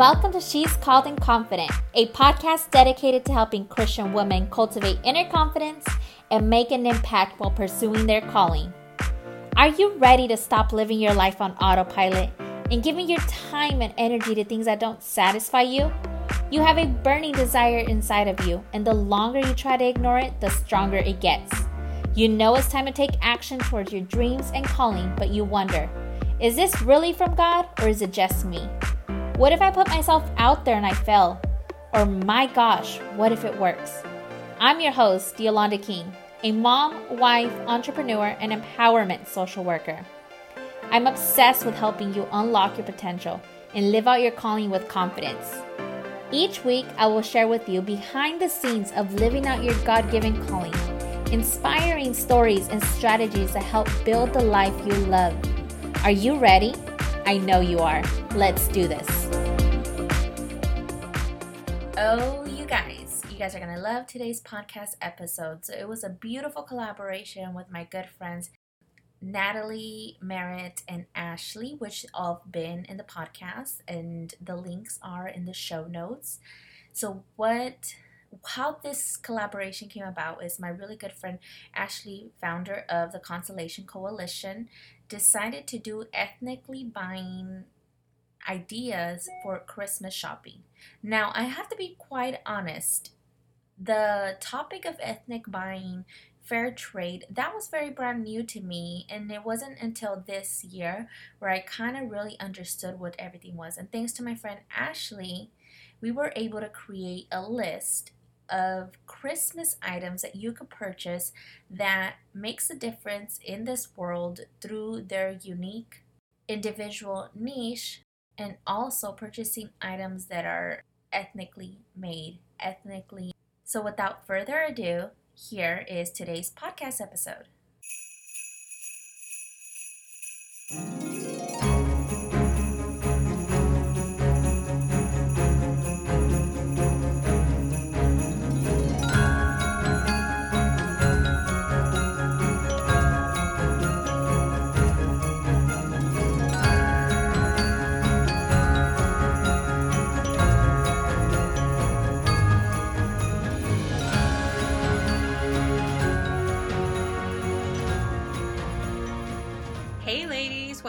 Welcome to She's Called and Confident, a podcast dedicated to helping Christian women cultivate inner confidence and make an impact while pursuing their calling. Are you ready to stop living your life on autopilot and giving your time and energy to things that don't satisfy you? You have a burning desire inside of you, and the longer you try to ignore it, the stronger it gets. You know it's time to take action towards your dreams and calling, but you wonder is this really from God or is it just me? What if I put myself out there and I fail? Or my gosh, what if it works? I'm your host, Yolanda King, a mom, wife, entrepreneur, and empowerment social worker. I'm obsessed with helping you unlock your potential and live out your calling with confidence. Each week, I will share with you behind the scenes of living out your God given calling, inspiring stories and strategies that help build the life you love. Are you ready? I know you are. Let's do this. Oh, you guys, you guys are going to love today's podcast episode. So, it was a beautiful collaboration with my good friends Natalie, Merritt, and Ashley, which all been in the podcast, and the links are in the show notes. So, what how this collaboration came about is my really good friend Ashley, founder of the Constellation Coalition, decided to do ethnically buying ideas for Christmas shopping. Now, I have to be quite honest. The topic of ethnic buying, fair trade, that was very brand new to me. And it wasn't until this year where I kind of really understood what everything was. And thanks to my friend Ashley, we were able to create a list of Christmas items that you could purchase that makes a difference in this world through their unique individual niche and also purchasing items that are ethnically made, ethnically. So without further ado, here is today's podcast episode.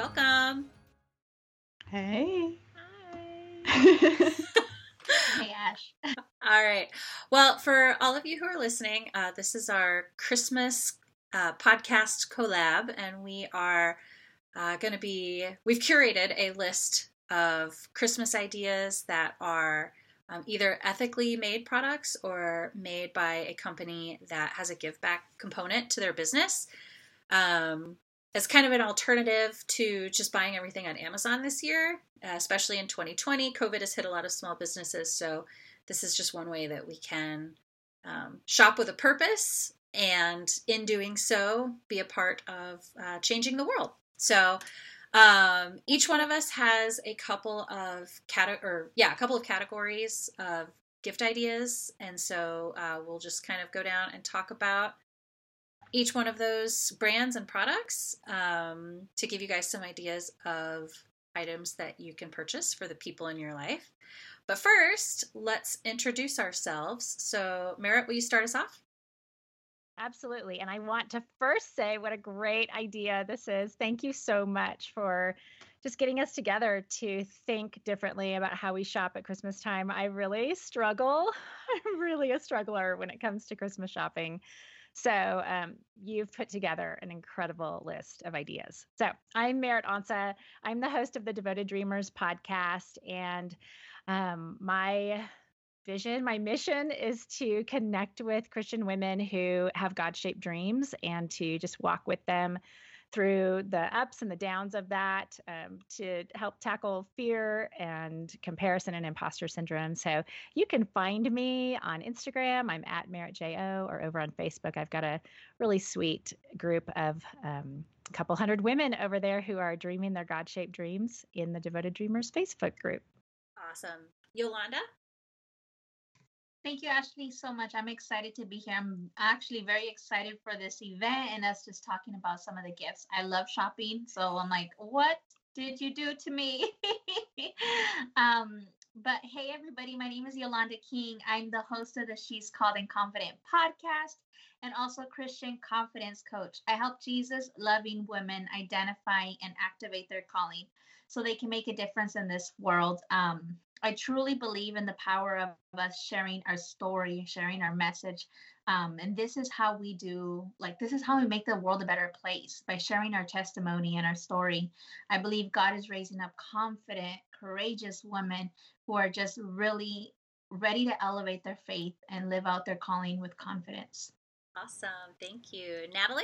Welcome. Hey. Hi. hey, Ash. All right. Well, for all of you who are listening, uh, this is our Christmas uh, podcast collab, and we are uh, going to be, we've curated a list of Christmas ideas that are um, either ethically made products or made by a company that has a give back component to their business. Um, as kind of an alternative to just buying everything on Amazon this year, uh, especially in 2020. COVID has hit a lot of small businesses, so this is just one way that we can um, shop with a purpose and in doing so be a part of uh, changing the world. So um, each one of us has a couple of cate- or yeah, a couple of categories of gift ideas, and so uh, we'll just kind of go down and talk about each one of those brands and products um, to give you guys some ideas of items that you can purchase for the people in your life. But first, let's introduce ourselves. So, Merritt, will you start us off? Absolutely. And I want to first say what a great idea this is. Thank you so much for just getting us together to think differently about how we shop at Christmas time. I really struggle. I'm really a struggler when it comes to Christmas shopping. So um, you've put together an incredible list of ideas. So I'm Merritt Onsa. I'm the host of the Devoted Dreamers podcast, and um, my vision, my mission is to connect with Christian women who have God shaped dreams and to just walk with them through the ups and the downs of that um, to help tackle fear and comparison and imposter syndrome. So you can find me on Instagram. I'm at Merritt Jo, or over on Facebook. I've got a really sweet group of um, a couple hundred women over there who are dreaming their God shaped dreams in the Devoted Dreamers Facebook group. Awesome. Yolanda? Thank you, Ashley, so much. I'm excited to be here. I'm actually very excited for this event and us just talking about some of the gifts. I love shopping, so I'm like, what did you do to me? um, But hey, everybody, my name is Yolanda King. I'm the host of the She's Called and Confident podcast and also Christian confidence coach. I help Jesus loving women identify and activate their calling so they can make a difference in this world. Um, I truly believe in the power of us sharing our story, sharing our message. Um, and this is how we do, like, this is how we make the world a better place by sharing our testimony and our story. I believe God is raising up confident, courageous women who are just really ready to elevate their faith and live out their calling with confidence. Awesome. Thank you. Natalie?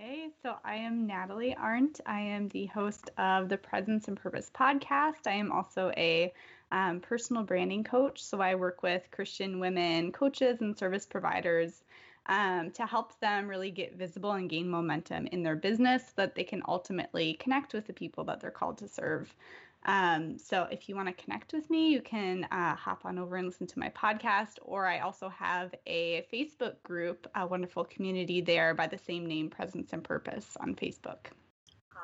Hey, so I am Natalie Arndt. I am the host of the Presence and Purpose podcast. I am also a um, personal branding coach. So I work with Christian women coaches and service providers um, to help them really get visible and gain momentum in their business so that they can ultimately connect with the people that they're called to serve. Um, so if you want to connect with me, you can uh, hop on over and listen to my podcast, or I also have a Facebook group, a wonderful community there by the same name, Presence and Purpose, on Facebook.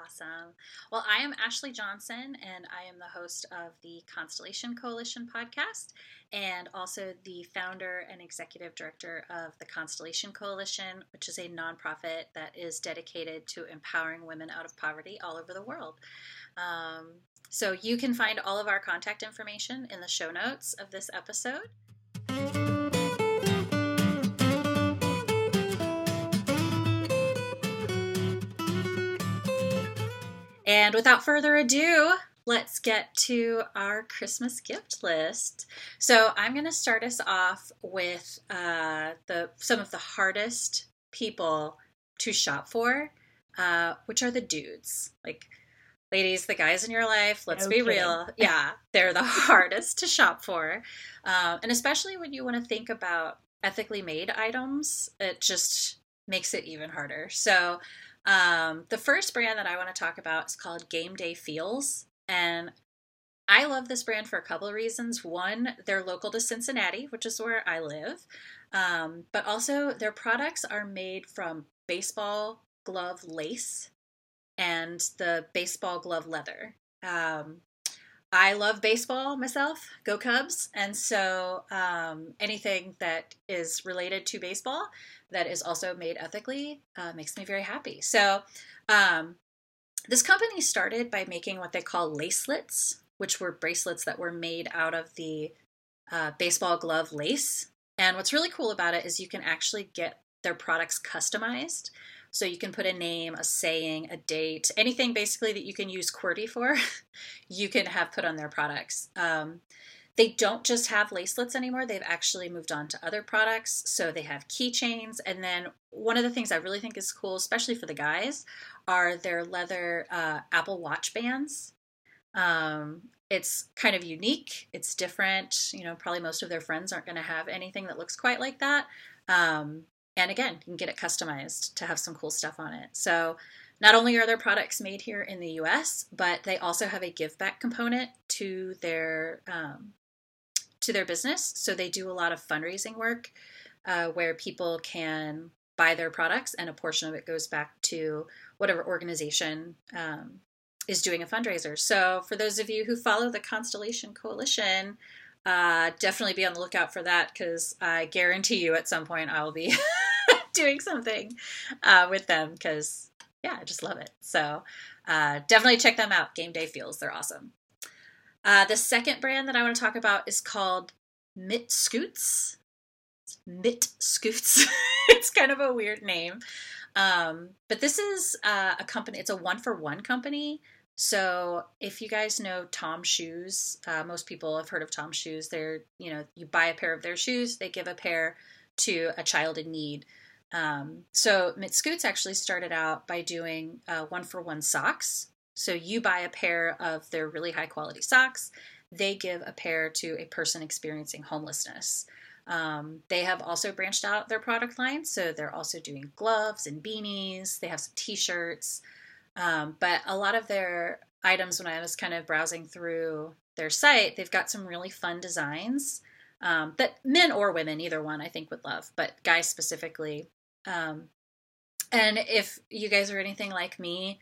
Awesome. Well, I am Ashley Johnson, and I am the host of the Constellation Coalition podcast, and also the founder and executive director of the Constellation Coalition, which is a nonprofit that is dedicated to empowering women out of poverty all over the world. Um, so you can find all of our contact information in the show notes of this episode. And without further ado, let's get to our Christmas gift list. So I'm going to start us off with uh, the some of the hardest people to shop for, uh, which are the dudes. Like ladies, the guys in your life, let's be real. Yeah, they're the hardest to shop for. Um, and especially when you want to think about ethically made items, it just makes it even harder. So, um, the first brand that I want to talk about is called Game Day Feels. And I love this brand for a couple of reasons. One, they're local to Cincinnati, which is where I live. Um, but also, their products are made from baseball glove lace and the baseball glove leather. Um, I love baseball myself, go Cubs. And so um, anything that is related to baseball that is also made ethically uh, makes me very happy. So um, this company started by making what they call lacelets, which were bracelets that were made out of the uh, baseball glove lace. And what's really cool about it is you can actually get their products customized. So you can put a name, a saying, a date, anything basically that you can use QWERTY for, you can have put on their products. Um, they don't just have lacelets anymore. They've actually moved on to other products. So they have keychains. And then one of the things I really think is cool, especially for the guys, are their leather uh, Apple Watch bands. Um, it's kind of unique. It's different. You know, probably most of their friends aren't going to have anything that looks quite like that. Um, and again, you can get it customized to have some cool stuff on it. So not only are their products made here in the US, but they also have a give back component to their um, to their business. So they do a lot of fundraising work uh, where people can buy their products, and a portion of it goes back to whatever organization um, is doing a fundraiser. So for those of you who follow the Constellation Coalition, uh, definitely be on the lookout for that because I guarantee you at some point I will be doing something uh, with them because yeah, I just love it. So uh, definitely check them out. Game Day Feels, they're awesome. Uh, the second brand that I want to talk about is called Mitscoots. Mit Scoots. it's kind of a weird name. Um, but this is uh, a company, it's a one for one company. So if you guys know Tom Shoes, uh, most people have heard of Tom Shoes. They're, you know, you buy a pair of their shoes, they give a pair to a child in need. Um, so Mitscoots actually started out by doing uh, one for one socks. So you buy a pair of their really high quality socks, they give a pair to a person experiencing homelessness. Um, they have also branched out their product line, so they're also doing gloves and beanies. They have some T-shirts, um, but a lot of their items, when I was kind of browsing through their site, they've got some really fun designs um, that men or women, either one, I think would love, but guys specifically um, and if you guys are anything like me,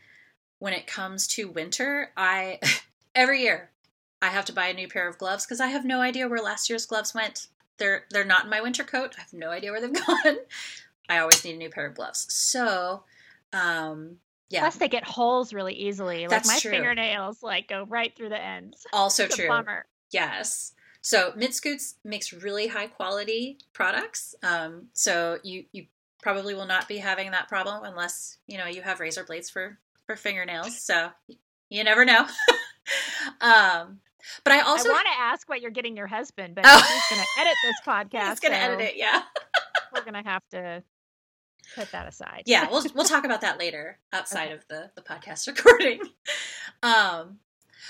when it comes to winter, I every year I have to buy a new pair of gloves because I have no idea where last year's gloves went. They're they're not in my winter coat. I have no idea where they've gone. I always need a new pair of gloves. So, um, yeah. Plus, they get holes really easily. Like That's my true. fingernails, like go right through the ends. Also true. bummer. Yes. So Mitscoots makes really high quality products. Um, so you you probably will not be having that problem unless you know you have razor blades for for fingernails. So you never know. um, but I also I want to ask what you're getting your husband, but Oh. he's going to edit this podcast. he's gonna edit it. Yeah. We're going to have to put that aside. yeah we'll we'll talk about that later outside of the the podcast recording um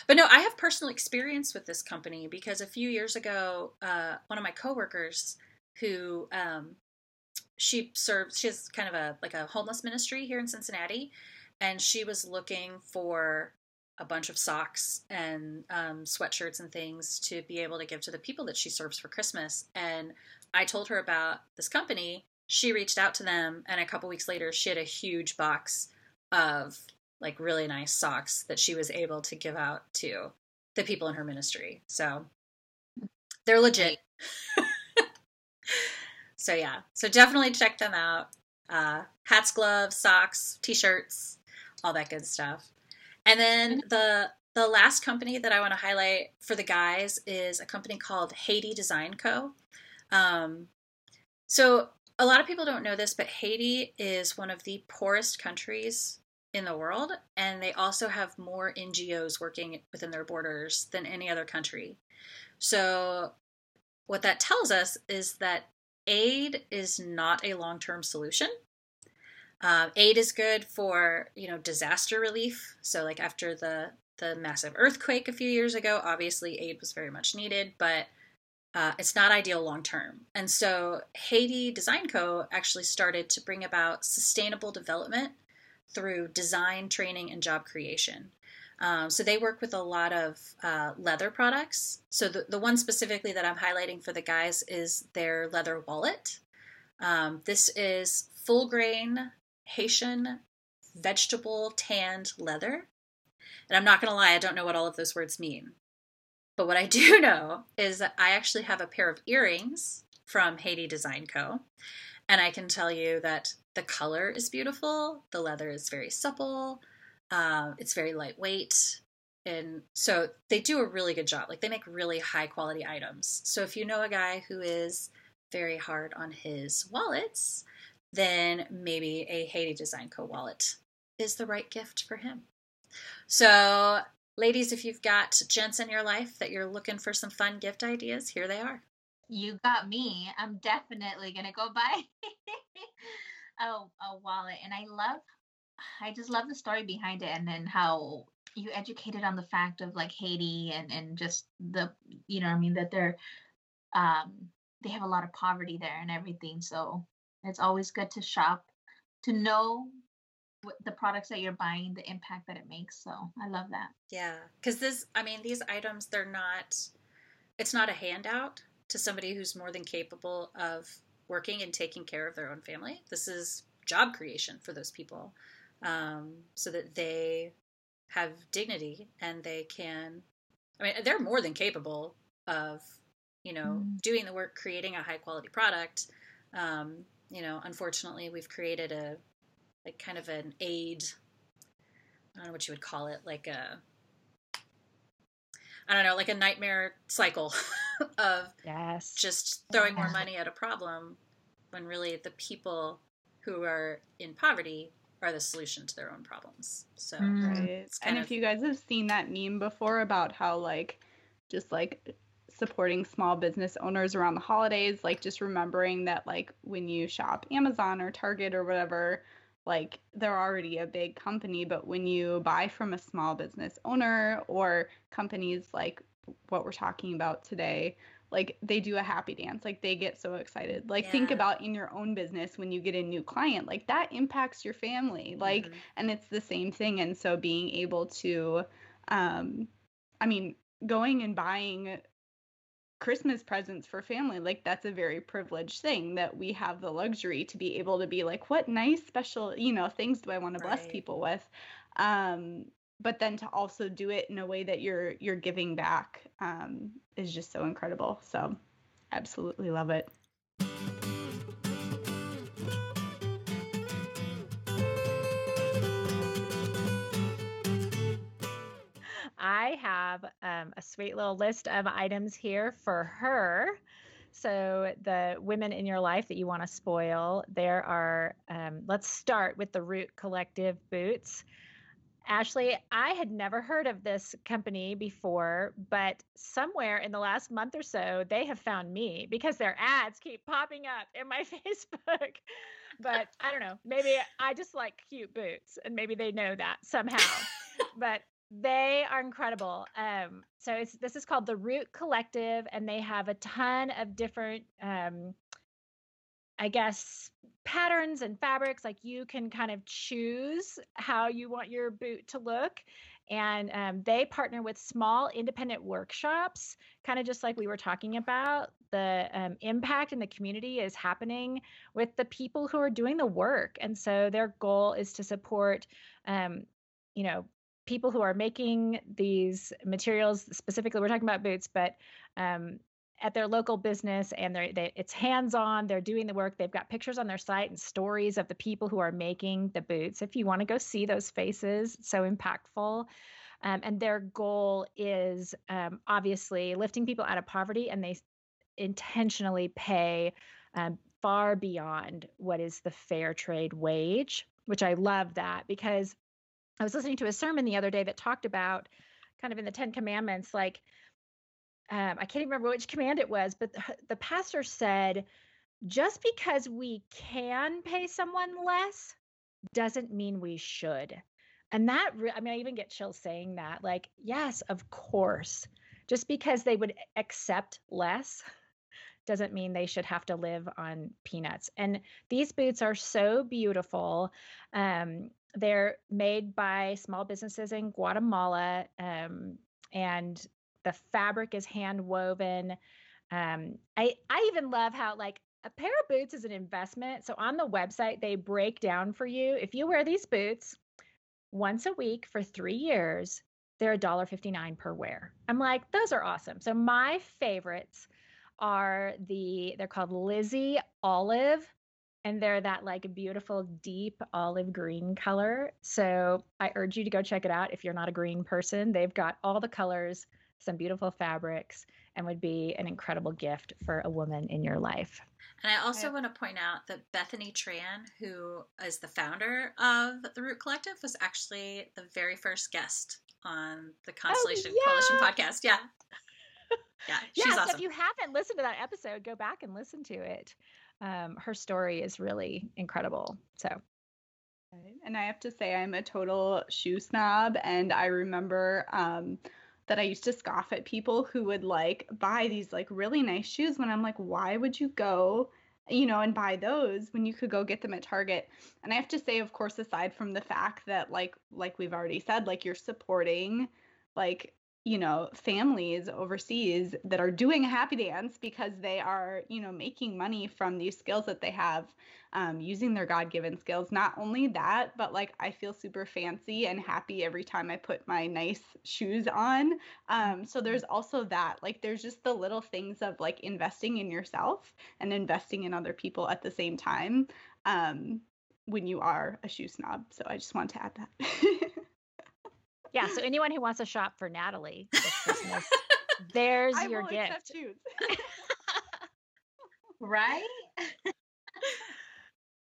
but no i have personal experience with this company because a few years ago uh one of my coworkers who um she serves she has kind of a like a homeless ministry here in cincinnati and she was looking for a bunch of socks and um, sweatshirts and things to be able to give to the people that she serves for christmas. And i told her about this company. She reached out to them and a couple weeks later she had a huge box of like really nice socks that she was able to give out to the people in her ministry. So they're legit so yeah. So definitely check them out. Uh, hats gloves socks t-shirts all that good stuff. And then the the last company that i want to highlight for the guys is a company called haiti design co. Um, so a lot of people don't know this, but Haiti is one of the poorest countries in the world, and they also have more NGOs working within their borders than any other country. So, what that tells us is that aid is not a long term solution. Um, aid is good for you know disaster relief. So, like after the the massive earthquake a few years ago, obviously aid was very much needed, but uh, it's not ideal long term. And so Haiti Design Co. actually started to bring about sustainable development through design, training, and job creation. Um, so they work with a lot of uh, leather products. So the, the one specifically that I'm highlighting for the guys is their leather wallet. Um, this is full grain Haitian vegetable tanned leather. And I'm not going to lie, I don't know what all of those words mean. But what I do know is that I actually have a pair of earrings from Haiti Design Co. And I can tell you that the color is beautiful, the leather is very supple, um, it's very lightweight. And so they do a really good job. Like they make really high quality items. So if you know a guy who is very hard on his wallets, then maybe a Haiti Design Co. wallet is the right gift for him. So ladies, if you've got gents in your life that you're looking for some fun gift ideas, here they are. You got me. I'm definitely gonna go buy a, a wallet, and I love, I just love the story behind it, and then how you educated on the fact of like Haiti and and just the you know I mean that they're um they have a lot of poverty there and everything. So it's always good to shop to know what the products that you're buying, the impact that it makes. So I love that. Yeah, because this, I mean, these items, they're not, it's not a handout to somebody who's more than capable of working and taking care of their own family. This is job creation for those people um, so that they have dignity and they can, I mean, they're more than capable of, you know, Mm. doing the work, creating a high quality product. Um, you know, unfortunately, we've created a, like kind of an aid I don't know what you would call it, like a I don't know, like a nightmare cycle of Yes. just throwing more money at a problem when really the people who are in poverty are the solution to their own problems. So Mm. Right. And of- if you guys have seen that meme before about how like just like supporting small business owners around the holidays, like just remembering that like when you shop Amazon or Target or whatever, like they're already a big company, but when you buy from a small business owner or companies like what we're talking about today, like they do a happy dance like they get so excited like think about in your own business when you get a new client like that impacts your family like Mhm. and it's the same thing and so being able to um i mean going and buying christmas presents for family like that's a very privileged thing that we have the luxury to be able to be like what nice special you know things do i want to bless Right. people with um but then to also do it in a way that you're you're giving back um, is just so incredible. So absolutely love it. I have um, a sweet little list of items here for her. So, the women in your life that you want to spoil, there are, um, let's start with the Root Collective boots. Ashley, I had never heard of this company before, but somewhere in the last month or so, they have found me because their ads keep popping up in my Facebook. But I don't know, maybe I just like cute boots and maybe they know that somehow. but they are incredible. Um, so it's this is called the Root Collective, and they have a ton of different, um, I guess, patterns and fabrics. Like you can kind of choose how you want your boot to look, and um, they partner with small independent workshops, kind of just like we were talking about. The um, impact in the community is happening with the people who are doing the work, and so their goal is to support um, you know people who are making these materials specifically we're talking about boots but um, at their local business and they're they, it's hands-on they're doing the work they've got pictures on their site and stories of the people who are making the boots. If you want to go see those faces so impactful. Um, and their goal is um, obviously lifting people out of poverty and they intentionally pay um, far beyond what is the fair trade wage which i love that because I was listening to a sermon the other day that talked about kind of in the Ten Commandments, like, um, I can't even remember which command it was, but the, the pastor said, just because we can pay someone less doesn't mean we should. And that, re- I mean, I even get chills saying that. Like, yes, of course. Just because they would accept less doesn't mean they should have to live on peanuts. And these boots are so beautiful. Um, they're made by small businesses in Guatemala, um, and the fabric is hand woven. Um, I I even love how like a pair of boots is an investment. So on the website they break down for you if you wear these boots once a week for three years, they're $1.59 per wear. I'm like, those are awesome. So my favorites are the they're called Lizzie Olive and they're that like beautiful deep olive green color. So I urge you to go check it out if you're not a green person. They've got all the colors, some beautiful fabrics, and would be an incredible gift for a woman in your life. And I also want to point out that Bethany Tran, who is the founder of the Root Collective, was actually the very first guest on the Constellation oh, yeah. Coalition podcast. Yeah. Yeah, she's yeah, awesome. So if you haven't listened to that episode, go back and listen to it um, her story is really incredible. So. And I have to say, I'm a total shoe snob, and I remember um, that I used to scoff at people who would like buy these like really nice shoes when I'm like, why would you go, you know, and buy those when you could go get them at Target? And I have to say, of course, aside from the fact that like like we've already said, like you're supporting like you know families overseas that are doing a happy dance because they are you know making money from these skills that they have um, using their god-given skills. Not only that but like i feel super fancy and happy every time i put my nice shoes on. Um, so there's also that like there's just the little things of like investing in yourself and investing in other people at the same time um, when you are a shoe snob. So i just want to add that yeah. So anyone who wants to shop for Natalie this Christmas, there's I your gift. right?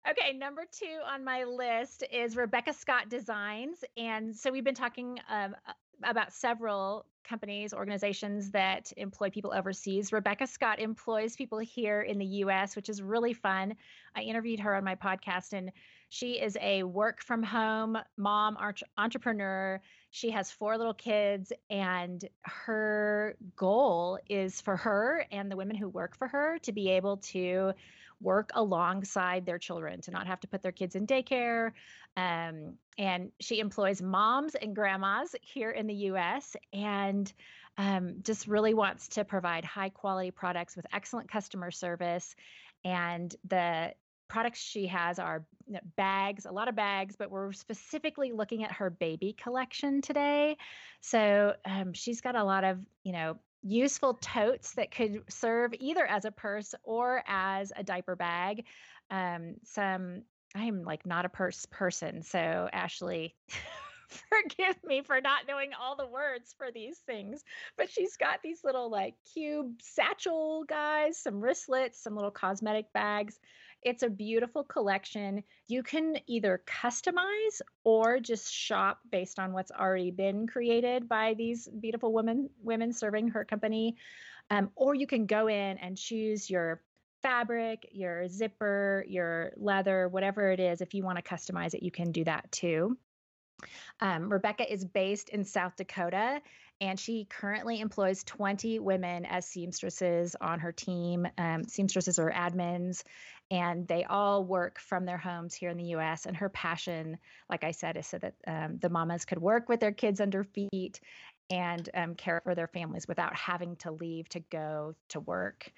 Okay, number two on my list is Rebecca Scott Designs. And so we've been talking um, about several companies, organizations that employ people overseas. Rebecca Scott employs people here in the US, which is really fun. I interviewed her on my podcast, and she is a work from home mom entrepreneur. She has four little kids, and her goal is for her and the women who work for her to be able to work alongside their children, to not have to put their kids in daycare. Um, and she employs moms and grandmas here in the US and um, just really wants to provide high quality products with excellent customer service. And the products she has are bags, a lot of bags, but we're specifically looking at her baby collection today. So um, she's got a lot of, you know, useful totes that could serve either as a purse or as a diaper bag. Um, some I'm like not a purse person, so Ashley. forgive me for not knowing all the words for these things but she's got these little like cube satchel guys some wristlets some little cosmetic bags it's a beautiful collection you can either customize or just shop based on what's already been created by these beautiful women women serving her company um, or you can go in and choose your fabric, your zipper, your leather, whatever it is. If you want to customize it, you can do that too. Um, Rebecca is based in South Dakota, and she currently employs 20 women as seamstresses on her team. Um, seamstresses are admins, and they all work from their homes here in the US. And her passion, like I said, is so that um, the mamas could work with their kids under feet and um, care for their families without having to leave to go to work.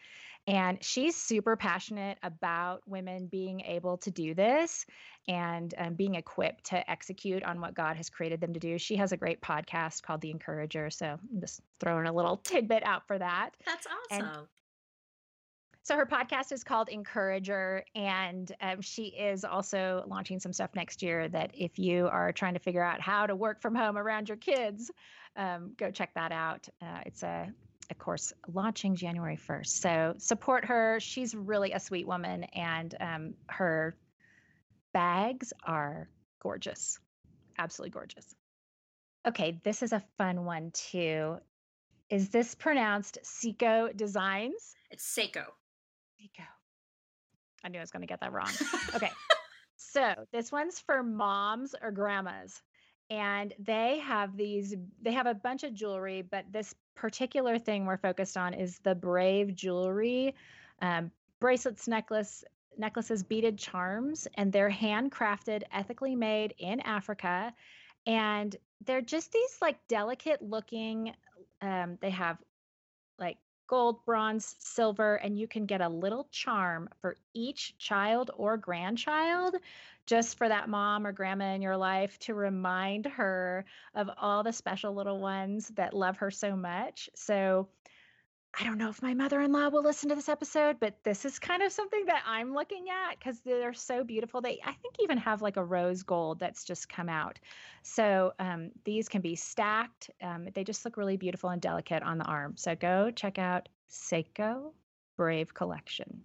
And she's super passionate about women being able to do this and um, being equipped to execute on what God has created them to do. She has a great podcast called The Encourager. So I'm just throwing a little tidbit out for that. That's awesome. And so her podcast is called Encourager, and um, she is also launching some stuff next year. That if you are trying to figure out how to work from home around your kids, um, go check that out. Uh, it's a of course, launching January 1st. So support her. She's really a sweet woman, and um, her bags are gorgeous. Absolutely gorgeous. Okay, this is a fun one too. Is this pronounced Sseko Designs? It's Sseko. Sseko. I knew I was going to get that wrong. Okay. so this one's for moms or grandmas and they have these they have a bunch of jewelry but this particular thing we're focused on is the brave jewelry um, bracelets necklace necklaces beaded charms and they're handcrafted ethically made in africa and they're just these like delicate looking um, they have like gold, bronze, silver, and you can get a little charm for each child or grandchild just for that mom or grandma in your life to remind her of all the special little ones that love her so much. So I don't know if my mother in law will listen to this episode, but this is kind of something that I'm looking at because they're so beautiful. They, I think, even have like a rose gold that's just come out. So um, these can be stacked. Um, they just look really beautiful and delicate on the arm. So go check out Sseko Brave Collection.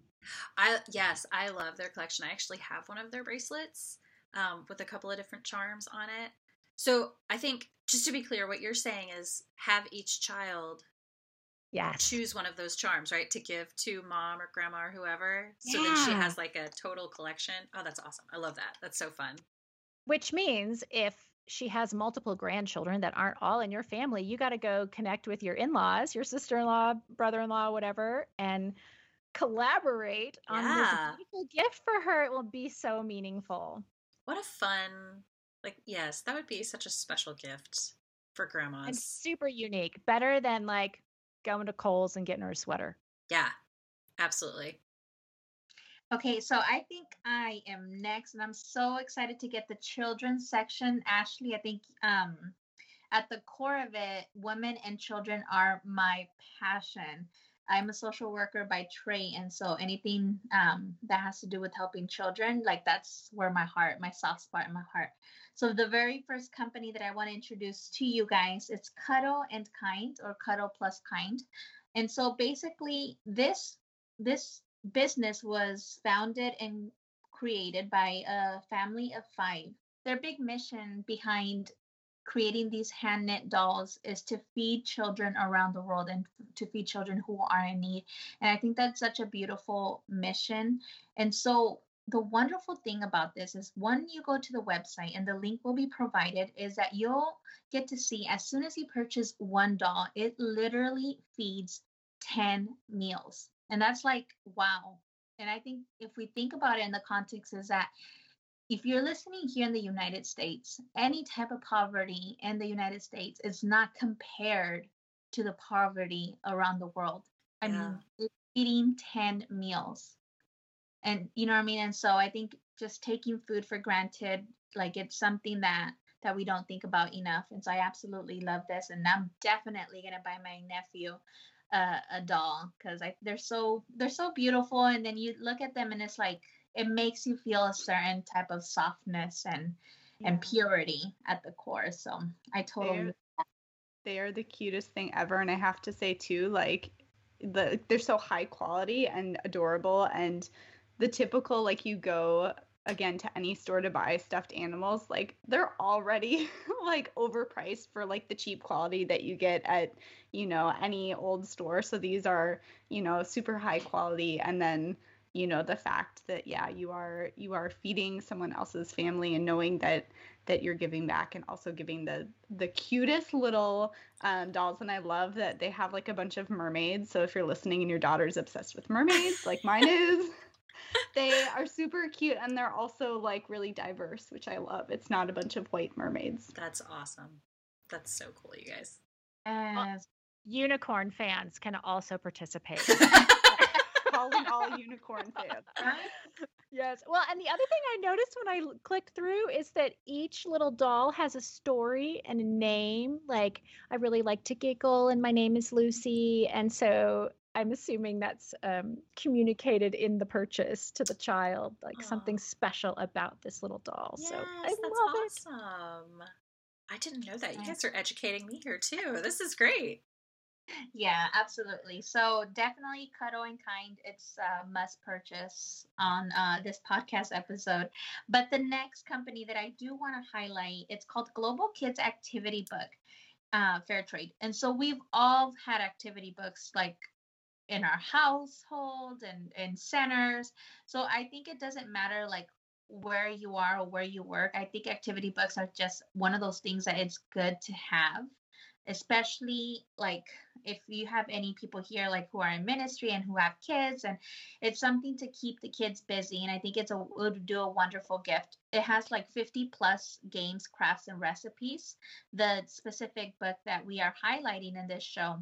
I yes, I love their collection. I actually have one of their bracelets um, with a couple of different charms on it. So I think just to be clear, what you're saying is have each child yes. choose one of those charms, right? To give to mom or grandma or whoever. So yeah. then she has like a total collection. Oh, that's awesome. I love that. That's so fun. Which means if she has multiple grandchildren that aren't all in your family, you got to go connect with your in laws, your sister in law, brother in law, whatever, and collaborate yeah. on this beautiful gift for her. It will be so meaningful. What a fun, like, yes, that would be such a special gift for grandmas. And super unique. Better than like going to Kohl's and getting her a sweater. Yeah, absolutely. Okay, so I think I am next, and I'm so excited to get the children's section. Ashley, I think um, at the core of it, women and children are my passion. I'm a social worker by trade, and so anything um, that has to do with helping children, like that's where my heart, my soft spot in my heart. So the very first company that I want to introduce to you guys, it's Cuddle and Kind or Cuddle Plus Kind, and so basically this this business was founded and created by a family of five. Their big mission behind creating these hand knit dolls is to feed children around the world and to feed children who are in need. And I think that's such a beautiful mission. And so the wonderful thing about this is when you go to the website and the link will be provided is that you'll get to see as soon as you purchase one doll it literally feeds 10 meals and that's like wow and i think if we think about it in the context is that if you're listening here in the United States, any type of poverty in the United States is not compared to the poverty around the world. I yeah. mean, it's eating 10 meals. and you know what I mean. And so I think just taking food for granted, like it's something that that we don't think about enough. And so I absolutely love this, and I'm definitely gonna buy my nephew uh, a doll because I they're so they're so beautiful, and then you look at them and it's like it makes you feel a certain type of softness and yeah. and purity at the core. So I totally. They're, they are the cutest thing ever, and I have to say too, like the they're so high quality and adorable, and the typical like you go again to any store to buy stuffed animals like they're already like overpriced for like the cheap quality that you get at you know any old store so these are you know super high quality and then you know the fact that yeah you are you are feeding someone else's family and knowing that that you're giving back and also giving the the cutest little um, dolls and i love that they have like a bunch of mermaids so if you're listening and your daughter's obsessed with mermaids like mine is they are super cute and they're also like really diverse, which I love. It's not a bunch of white mermaids. That's awesome. That's so cool, you guys. And unicorn fans can also participate. Calling all unicorn fans. yes. Well, and the other thing I noticed when I clicked through is that each little doll has a story and a name. Like, I really like to giggle, and my name is Lucy. And so I'm assuming that's um, communicated in the purchase to the child, like oh. something special about this little doll. Yes, so I that's love awesome. It. I didn't know that. You guys are educating me here too. This is great. Yeah, absolutely. So definitely Cuddle and Kind. It's a must purchase on uh, this podcast episode. But the next company that I do want to highlight, it's called Global Kids Activity Book. Uh, fair trade. And so we've all had activity books like in our household and in centers. So I think it doesn't matter like where you are or where you work. I think activity books are just one of those things that it's good to have, especially like if you have any people here like who are in ministry and who have kids and it's something to keep the kids busy and I think it's a would do a wonderful gift. It has like 50 plus games, crafts and recipes. The specific book that we are highlighting in this show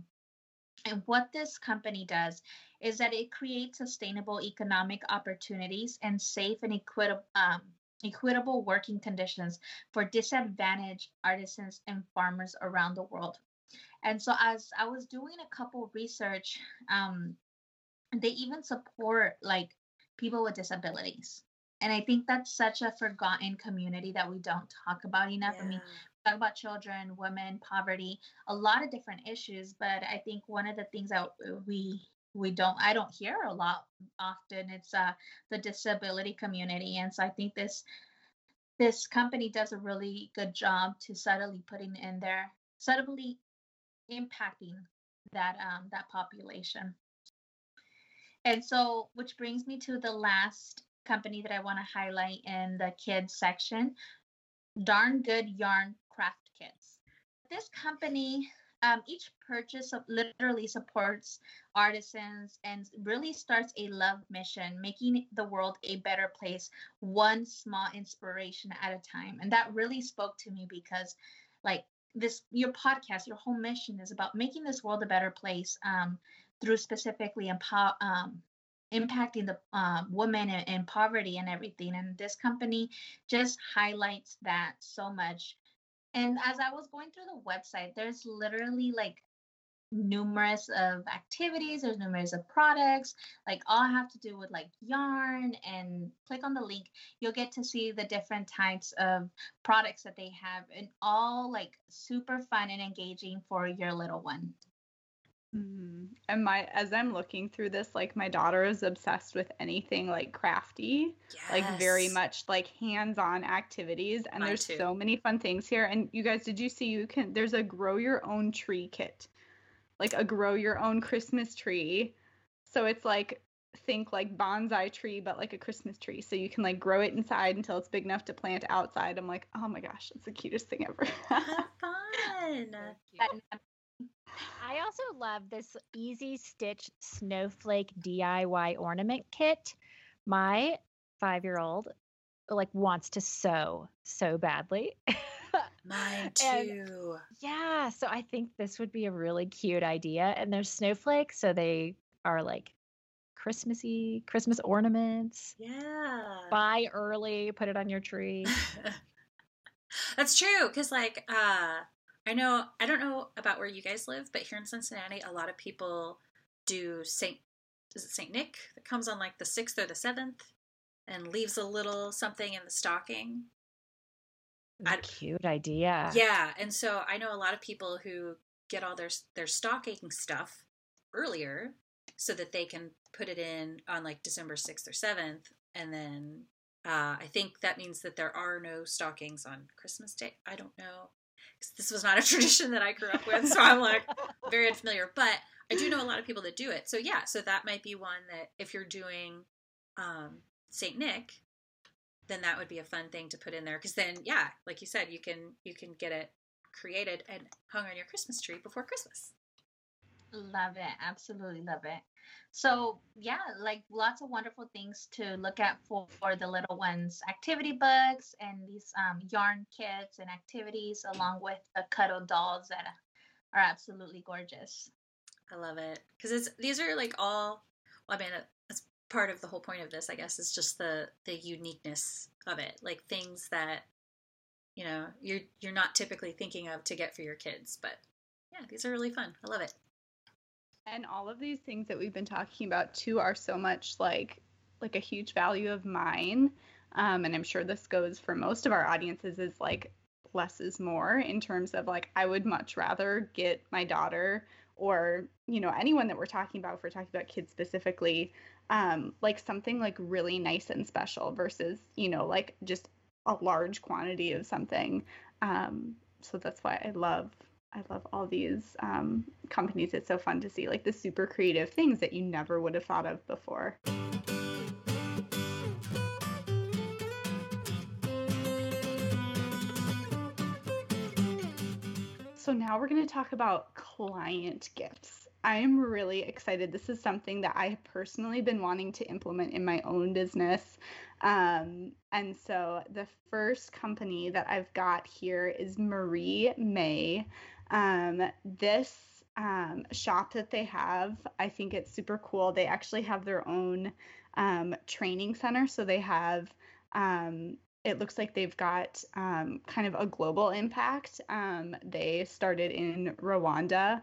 and what this company does is that it creates sustainable economic opportunities and safe and equitable, um, equitable working conditions for disadvantaged artisans and farmers around the world. And so, as I was doing a couple research, um, they even support like people with disabilities. And I think that's such a forgotten community that we don't talk about enough. Yeah. I mean, talk about children, women, poverty, a lot of different issues. But I think one of the things that we we don't I don't hear a lot often it's uh the disability community. And so I think this this company does a really good job to subtly putting in there, subtly impacting that um that population. And so which brings me to the last company that I want to highlight in the kids section, Darn Good Yarn craft kits. This company, um, each purchase of literally supports artisans and really starts a love mission, making the world a better place, one small inspiration at a time. And that really spoke to me because, like, this your podcast, your whole mission is about making this world a better place um, through specifically empower, um, impacting the uh, women in, in, poverty and everything. And this company just highlights that so much. And as I was going through the website, there's literally like numerous of activities there's numerous of products like all have to do with like yarn and click on the link you'll get to see the different types of products that they have and all like super fun and engaging for your little one Mm-hmm. And my as I'm looking through this, like my daughter is obsessed with anything like crafty, yes. like very much like hands-on activities. And Mine there's too. so many fun things here. And you guys, did you see you can there's a grow your own tree kit. Like a grow your own Christmas tree. So it's like think like bonsai tree, but like a Christmas tree. So you can like grow it inside until it's big enough to plant outside. I'm like, oh my gosh, it's the cutest thing ever. Have fun. I also love this easy stitch snowflake DIY ornament kit. My five year old like wants to sew so badly. Mine too. And, yeah, so I think this would be a really cute idea. And there's snowflakes, so they are like Christmassy, Christmas ornaments. Yeah. Buy early, put it on your tree. That's true because like uh I know I don't know about where you guys live, but here in Cincinnati a lot of people do Saint is it Saint Nick that comes on like the 6th or the 7th and leaves a little something in the stocking. I- Cute idea. Yeah, and so I know a lot of people who get all their their stocking stuff earlier so that they can put it in on like December 6th or 7th and then uh, I think that means that there are no stockings on Christmas Day. I don't know. This was not a tradition that I grew up with, so I'm like very unfamiliar. But I do know a lot of people that do it. So yeah, so that might be one that if you're doing um, Saint Nick, then that would be a fun thing to put in there. Because then, yeah, like you said, you can you can get it created and hung on your Christmas tree before Christmas. Love it. Absolutely love it. So, yeah, like lots of wonderful things to look at for, for the little ones activity books and these um, yarn kits and activities, along with the cuddle dolls that are absolutely gorgeous. I love it because it's these are like all. Well, I mean, that's part of the whole point of this, I guess, is just the the uniqueness of it, like things that you know you're you're not typically thinking of to get for your kids, but yeah, these are really fun. I love it. And all of these things that we've been talking about too are so much like like a huge value of mine. Um, and I'm sure this goes for most of our audiences is like less is more in terms of like I would much rather get my daughter or you know anyone that we're talking about if we're talking about kids specifically um, like something like really nice and special versus you know like just a large quantity of something um, so that's why i love i love all these um, companies it's so fun to see like the super creative things that you never would have thought of before So now we're going to talk about client gifts. I'm really excited. This is something that I have personally been wanting to implement in my own business. Um, and so the first company that I've got here is Marie May. Um, this um, shop that they have, I think it's super cool. They actually have their own um, training center. So they have um, it looks like they've got um, kind of a global impact. Um, they started in Rwanda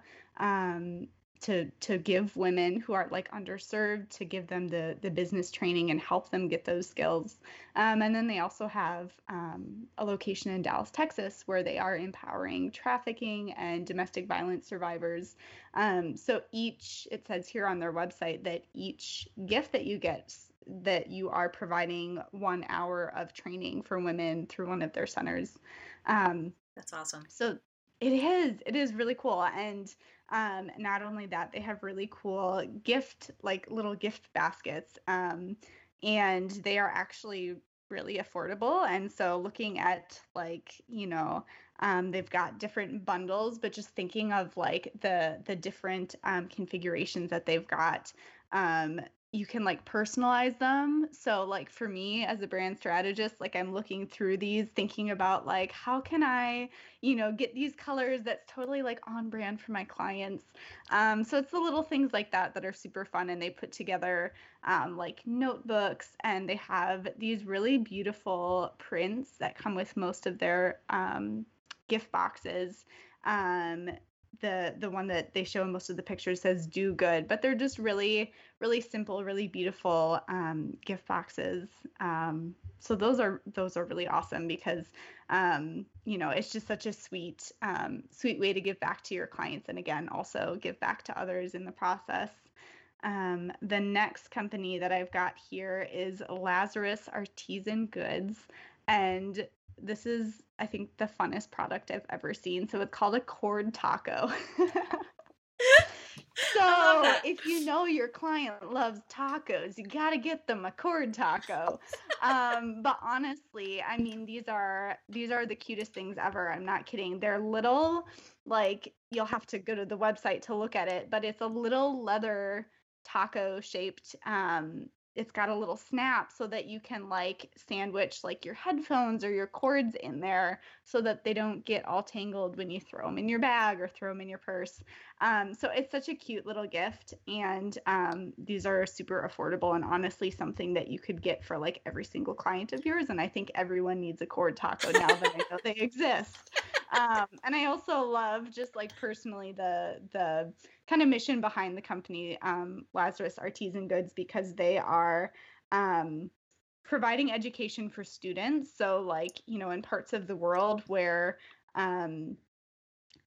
to to give women who are like underserved to give them the the business training and help them get those skills. Um, and then they also have um, a location in Dallas, Texas, where they are empowering trafficking and domestic violence survivors. Um, so each it says here on their website that each gift that you get that you are providing one hour of training for women through one of their centers. Um, That's awesome. so it is, it is really cool. And um, not only that, they have really cool gift, like little gift baskets. Um, and they are actually really affordable. And so looking at like, you know, um, they've got different bundles, but just thinking of like the the different um, configurations that they've got, um, you can like personalize them. So like for me as a brand strategist, like I'm looking through these thinking about like how can I, you know, get these colors that's totally like on brand for my clients. Um, so it's the little things like that that are super fun and they put together um, like notebooks and they have these really beautiful prints that come with most of their um, gift boxes. Um, the the one that they show in most of the pictures says do good but they're just really really simple really beautiful um, gift boxes um, so those are those are really awesome because um, you know it's just such a sweet um, sweet way to give back to your clients and again also give back to others in the process um, the next company that I've got here is Lazarus Artisan Goods. And this is, I think, the funnest product I've ever seen. So it's called a cord taco. so if you know your client loves tacos, you got to get them a cord taco. um, but honestly, I mean, these are these are the cutest things ever. I'm not kidding. They're little, like you'll have to go to the website to look at it, but it's a little leather taco shaped um it's got a little snap so that you can like sandwich like your headphones or your cords in there so that they don't get all tangled when you throw them in your bag or throw them in your purse. Um, so it's such a cute little gift, and um, these are super affordable and honestly something that you could get for like every single client of yours. And I think everyone needs a cord taco now that I know they exist. Um, and I also love just like personally the the kind of mission behind the company um, Lazarus Artisan Goods because they are um, providing education for students. So like you know in parts of the world where um,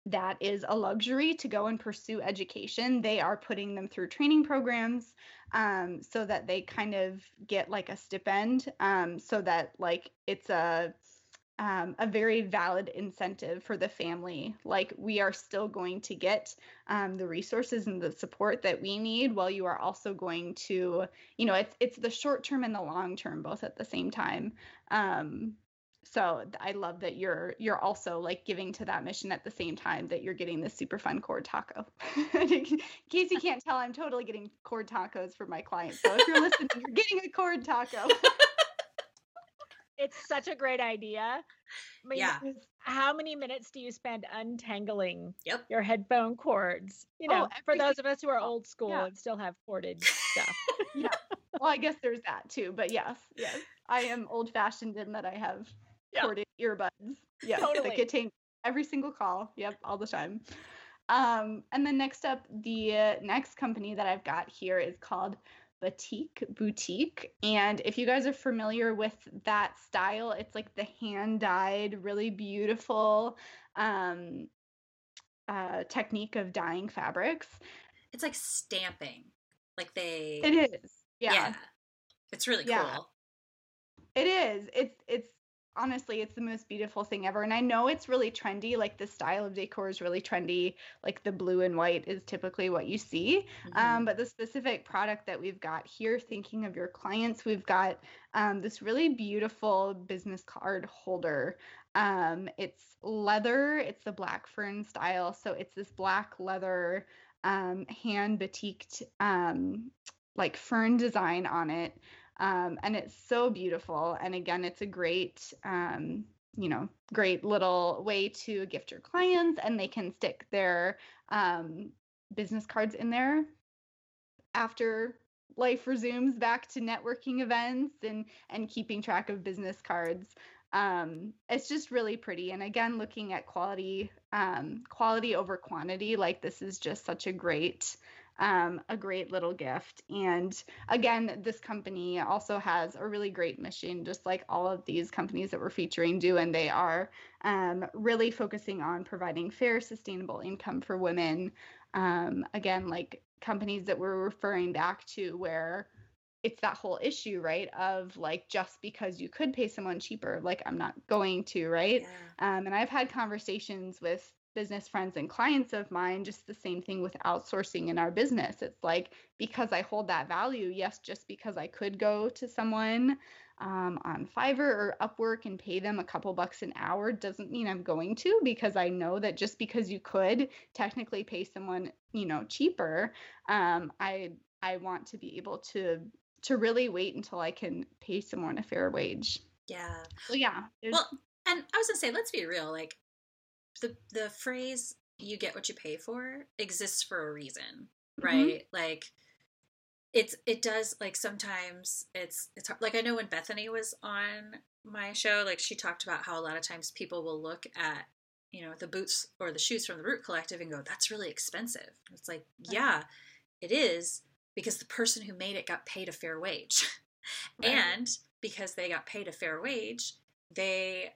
that is a luxury to go and pursue education. They are putting them through training programs um, so that they kind of get like a stipend, um, so that like it's a um, a very valid incentive for the family. Like we are still going to get um, the resources and the support that we need, while you are also going to, you know, it's it's the short term and the long term both at the same time. Um, so I love that you're you're also like giving to that mission at the same time that you're getting this super fun cord taco. In case you can't tell, I'm totally getting cord tacos for my clients. So if you're listening, you're getting a cord taco. it's such a great idea. I mean, Yeah. How many minutes do you spend untangling Yep. your headphone cords? You Oh, know, for those of us who are oh, old school yeah. and still have corded stuff. Yeah. Well, I guess there's that too, but yes, yes, I am old fashioned in that I have Yeah. corded earbuds. Yeah, Totally. that contain every single call. Yep, all the time. Um, and then next up, the uh, next company that I've got here is called Batik Boutique. And if you guys are familiar with that style, it's like the hand dyed, really beautiful um, uh, technique of dyeing fabrics. It's like stamping. Like they It is. yeah. It's really Yeah. cool. It is. It's it's honestly it's the most beautiful thing ever. And I know it's really trendy. Like the style of decor is really trendy. Like the blue and white is typically what you see. Mhm. Um, but the specific product that we've got here, thinking of your clients, we've got um, this really beautiful business card holder. Um, it's leather. It's the black fern style. So it's this black leather um, hand batiqued um, like fern design on it. Um, and it's so beautiful. And again, it's a great, um, you know, great little way to gift your clients, and they can stick their um, business cards in there after life resumes back to networking events and and keeping track of business cards um it's just really pretty and again looking at quality um quality over quantity like this is just such a great um, a great little gift. And again, this company also has a really great mission, just like all of these companies that we're featuring do. And they are um, really focusing on providing fair, sustainable income for women. Um, again, like companies that we're referring back to where it's that whole issue, right? Of like, just because you could pay someone cheaper, like, I'm not going to, right? Yeah. Um, and I've had conversations with business friends and clients of mine, just the same thing with outsourcing in our business. It's like, because I hold that value, yes, just because I could go to someone um, on Fiverr or Upwork and pay them a couple bucks an hour doesn't mean I'm going to, because I know that just because you could technically pay someone, you know, cheaper, um, I I want to be able to to really wait until I can pay someone a fair wage. Yeah. So yeah, Well, and I was gonna say, let's be real. Like the the phrase "you get what you pay for" exists for a reason, Mhm. right? Like it's it does like sometimes it's it's hard. like I know when Bethany was on my show, like she talked about how a lot of times people will look at you know the boots or the shoes from the Root Collective and go, "That's really expensive." It's like, yeah, it is because the person who made it got paid a fair wage. Right. and because they got paid a fair wage they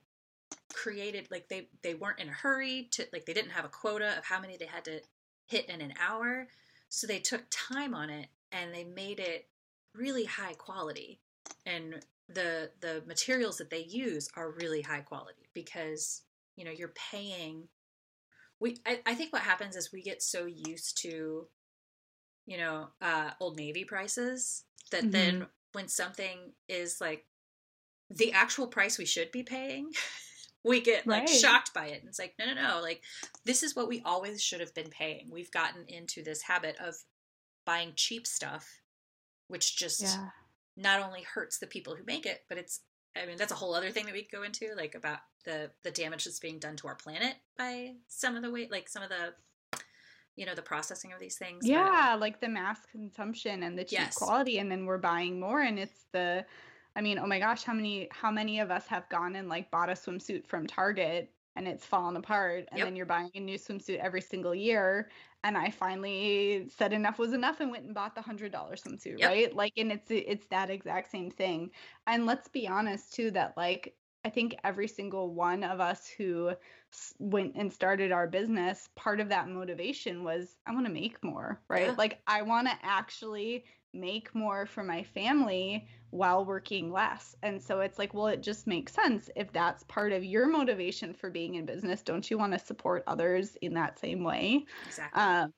created like they they weren't in a hurry to like they didn't have a quota of how many they had to hit in an hour. So they took time on it and they made it really high quality. And the the materials that they use are really high quality because you know you're paying we I, I think what happens is we get so used to you know uh old navy prices that then when something is like the actual price we should be paying we get like Right. shocked by it and it's like no no no like this is what we always should have been paying we've gotten into this habit of buying cheap stuff which just yeah. not only hurts the people who make it, but it's I mean that's a whole other thing that we could go into, like about the the damage that's being done to our planet by some of the way, like some of the you know the processing of these things. Yeah, but... like the mass consumption and the cheap yes. quality, and then we're buying more, and it's the I mean, oh my gosh, how many how many of us have gone and like bought a swimsuit from Target and it's fallen apart and yep. then you're buying a new swimsuit every single year and i finally said enough was enough and went and bought the hundred dollar swimsuit yep. right like and it's it's that exact same thing and let's be honest too that like i think every single one of us who went and started our business part of that motivation was i want to make more right yeah. like i want to actually make more for my family while working less. And so it's like, well, it just makes sense. If that's part of your motivation for being in business, don't you want to support others in that same way? Exactly. Um,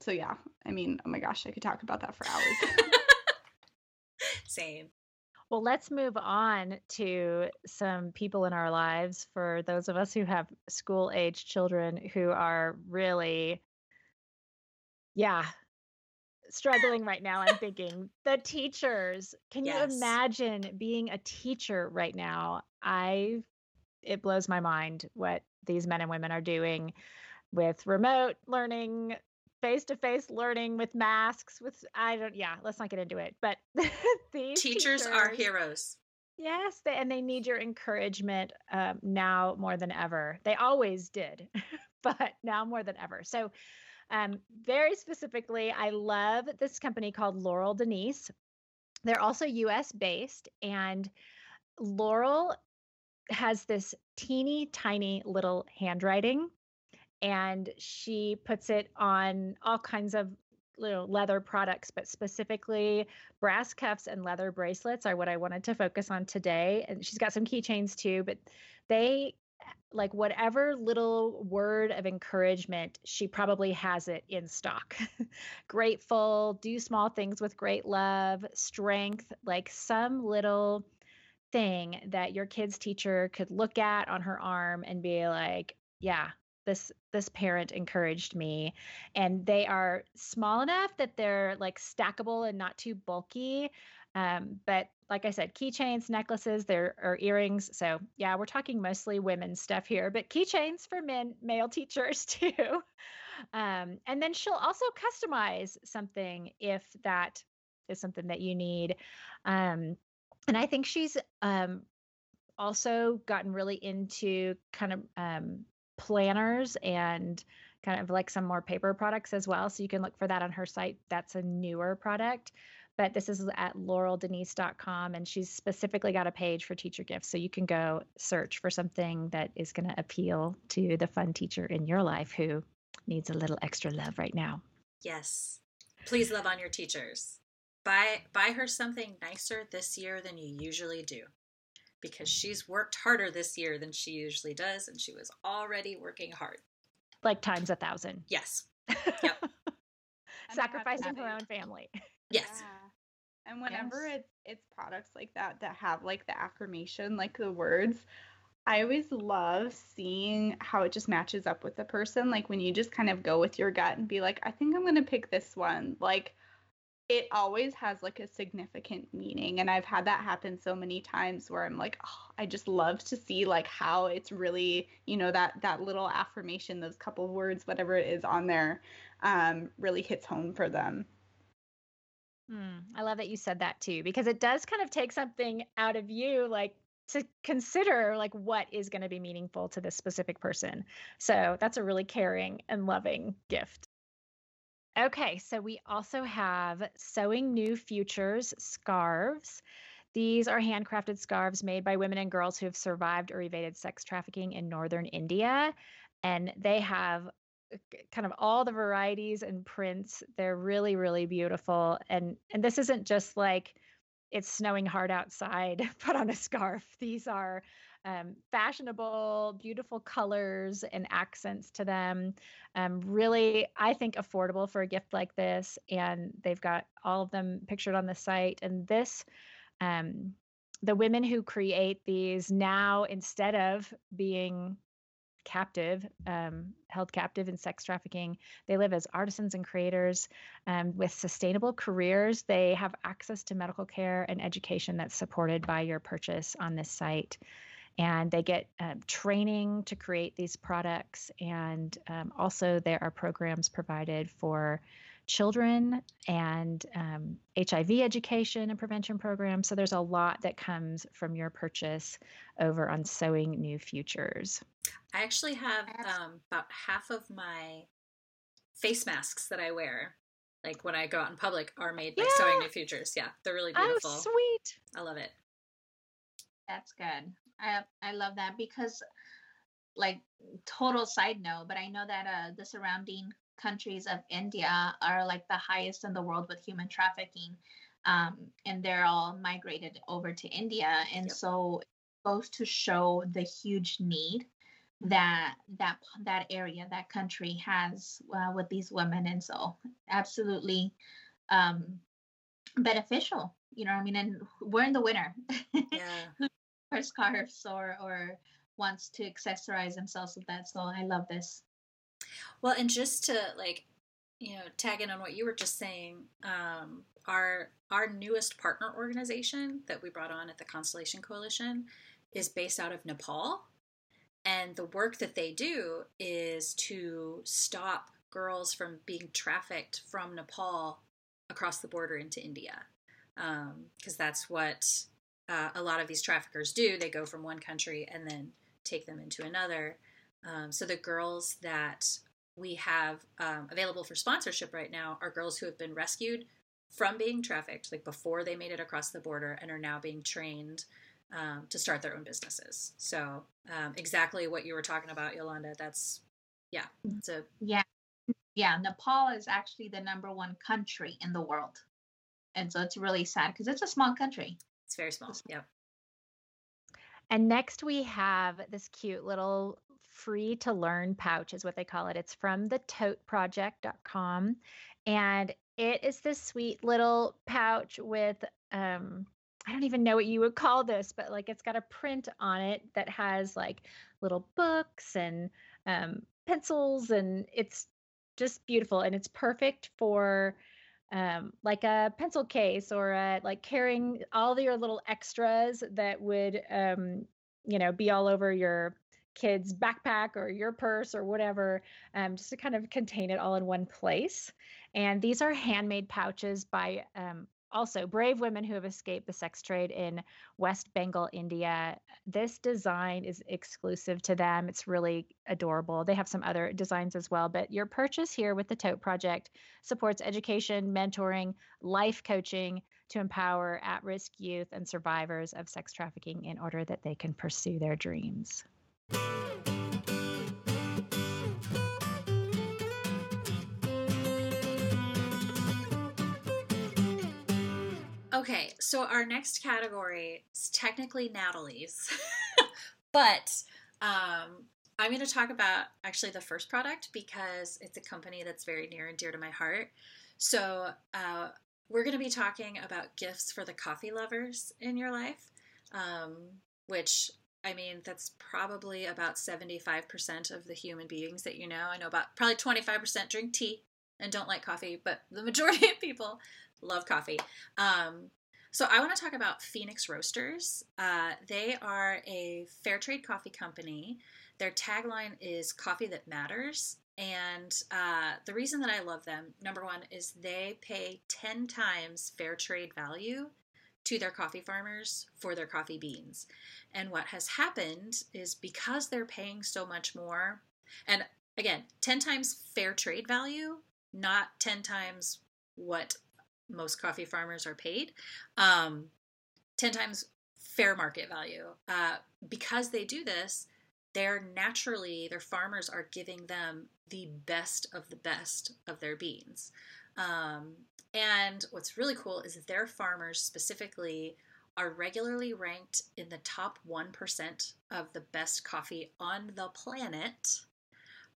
so yeah, I mean, oh my gosh, I could talk about that for hours. Same. Well, let's move on to some people in our lives for those of us who have school age children who are really, yeah, struggling right now. I'm thinking the teachers. Can yes. you imagine being a teacher right now? I it blows my mind what these men and women are doing with remote learning, face to face learning with masks with I don't yeah, let's not get into it. But these teachers, teachers are heroes. Yes, they, and they need your encouragement um, now more than ever. They always did, but now more than ever. So um, very specifically, I love this company called Laurel Denise. They're also US based, and Laurel has this teeny tiny little handwriting, and she puts it on all kinds of little leather products, but specifically brass cuffs and leather bracelets are what I wanted to focus on today. And she's got some keychains too, but they like whatever little word of encouragement, she probably has it in stock. Grateful, do small things with great love, strength, like some little thing that your kid's teacher could look at on her arm and be like, yeah, this this parent encouraged me and they are small enough that they're like stackable and not too bulky um, but like I said, keychains, necklaces, there are earrings. So yeah, we're talking mostly women's stuff here, but keychains for men, male teachers too. Um, and then she'll also customize something if that is something that you need. Um, and I think she's um, also gotten really into kind of um, planners and kind of like some more paper products as well. So you can look for that on her site. That's a newer product but this is at laureldenise.com and she's specifically got a page for teacher gifts. So you can go search for something that is going to appeal to the fun teacher in your life who needs a little extra love right now. Yes. Please love on your teachers. Buy buy her something nicer this year than you usually do because she's worked harder this year than she usually does and she was already working hard. Like times a thousand. Yes. Yep. Sacrificing her own family yes yeah. And whenever yes. it's it's products like that that have like the affirmation, like the words, I always love seeing how it just matches up with the person. Like when you just kind of go with your gut and be like, I think I'm gonna pick this one. Like it always has like a significant meaning. And I've had that happen so many times where I'm like, oh, I just love to see like how it's really, you know, that that little affirmation, those couple words, whatever it is on there, um, really hits home for them. Hmm, I love that you said that too, because it does kind of take something out of you, like to consider like what is going to be meaningful to this specific person. So that's a really caring and loving gift. Okay, so we also have Sewing New Futures scarves. These are handcrafted scarves made by women and girls who have survived or evaded sex trafficking in northern India. And they have kind of all the varieties and prints. They're really, really beautiful. And and this isn't just like it's snowing hard outside, put on a scarf. These are um, fashionable, beautiful colors and accents to them. Um, really, I think affordable for a gift like this. And they've got all of them pictured on the site. And this, um, the women who create these now, instead of being captive, um, held captive in sex trafficking. They live as artisans and creators um, with sustainable careers. They have access to medical care and education that's supported by your purchase on this site. And they get um, training to create these products. And um, also, there are programs provided for children and um, HIV education and prevention programs. So there's a lot that comes from your purchase over on Sewing New Futures. I actually have um, about half of my face masks that I wear, like when I go out in public, are made by yeah. Sewing New Futures. Yeah, they're really oh, beautiful. Oh, sweet! I love it. That's good. I I love that because, like, total side note, but I know that uh, the surrounding countries of India are like the highest in the world with human trafficking. Um, and they're all migrated over to India. And yep. so it goes to show the huge need that that that area that country has uh, with these women and so absolutely um beneficial you know i mean and we're in the winter yeah who wears scarves or or wants to accessorize themselves with that so i love this well, and just to like, you know, tag in on what you were just saying, um, our our newest partner organization that we brought on at the Constellation Coalition is based out of Nepal. And the work that they do is to stop girls from being trafficked from Nepal across the border into India. Because um, that's what uh, a lot of these traffickers do. They go from one country and then take them into another. Um, so the girls that we have um, available for sponsorship right now are girls who have been rescued from being trafficked, like before they made it across the border, and are now being trained um, to start their own businesses. So um, exactly what you were talking about, Yolanda. That's yeah, it's a yeah, yeah. Nepal is actually the number one country in the world, and so it's really sad because it's a small country. It's very small. Yeah. And next we have this cute little free to learn pouch, is what they call it. It's from the toteproject.com. And it is this sweet little pouch with, um, I don't even know what you would call this, but like it's got a print on it that has like little books and um, pencils, and it's just beautiful. And it's perfect for um, like a pencil case or a, like carrying all your little extras that would, um, you know, be all over your kid's backpack or your purse or whatever, um, just to kind of contain it all in one place. And these are handmade pouches by um, also brave women who have escaped the sex trade in West Bengal, India. This design is exclusive to them. It's really adorable. They have some other designs as well, but your purchase here with the Tote Project supports education, mentoring, life coaching to empower at risk youth and survivors of sex trafficking in order that they can pursue their dreams. Okay, so our next category is technically Natalie's, but um, I'm going to talk about actually the first product because it's a company that's very near and dear to my heart. So, uh, we're going to be talking about gifts for the coffee lovers in your life, um, which I mean, that's probably about 75% of the human beings that you know. I know about probably 25% drink tea and don't like coffee, but the majority of people love coffee. Um, so I want to talk about Phoenix Roasters. Uh, they are a fair trade coffee company. Their tagline is "Coffee that matters," and uh, the reason that I love them, number one, is they pay ten times fair trade value to their coffee farmers for their coffee beans. And what has happened is because they're paying so much more, and again, 10 times fair trade value, not 10 times what most coffee farmers are paid, um, 10 times fair market value. Uh, because they do this, they're naturally, their farmers are giving them the best of the best of their beans. Um, and what's really cool is that their farmers specifically are regularly ranked in the top 1% of the best coffee on the planet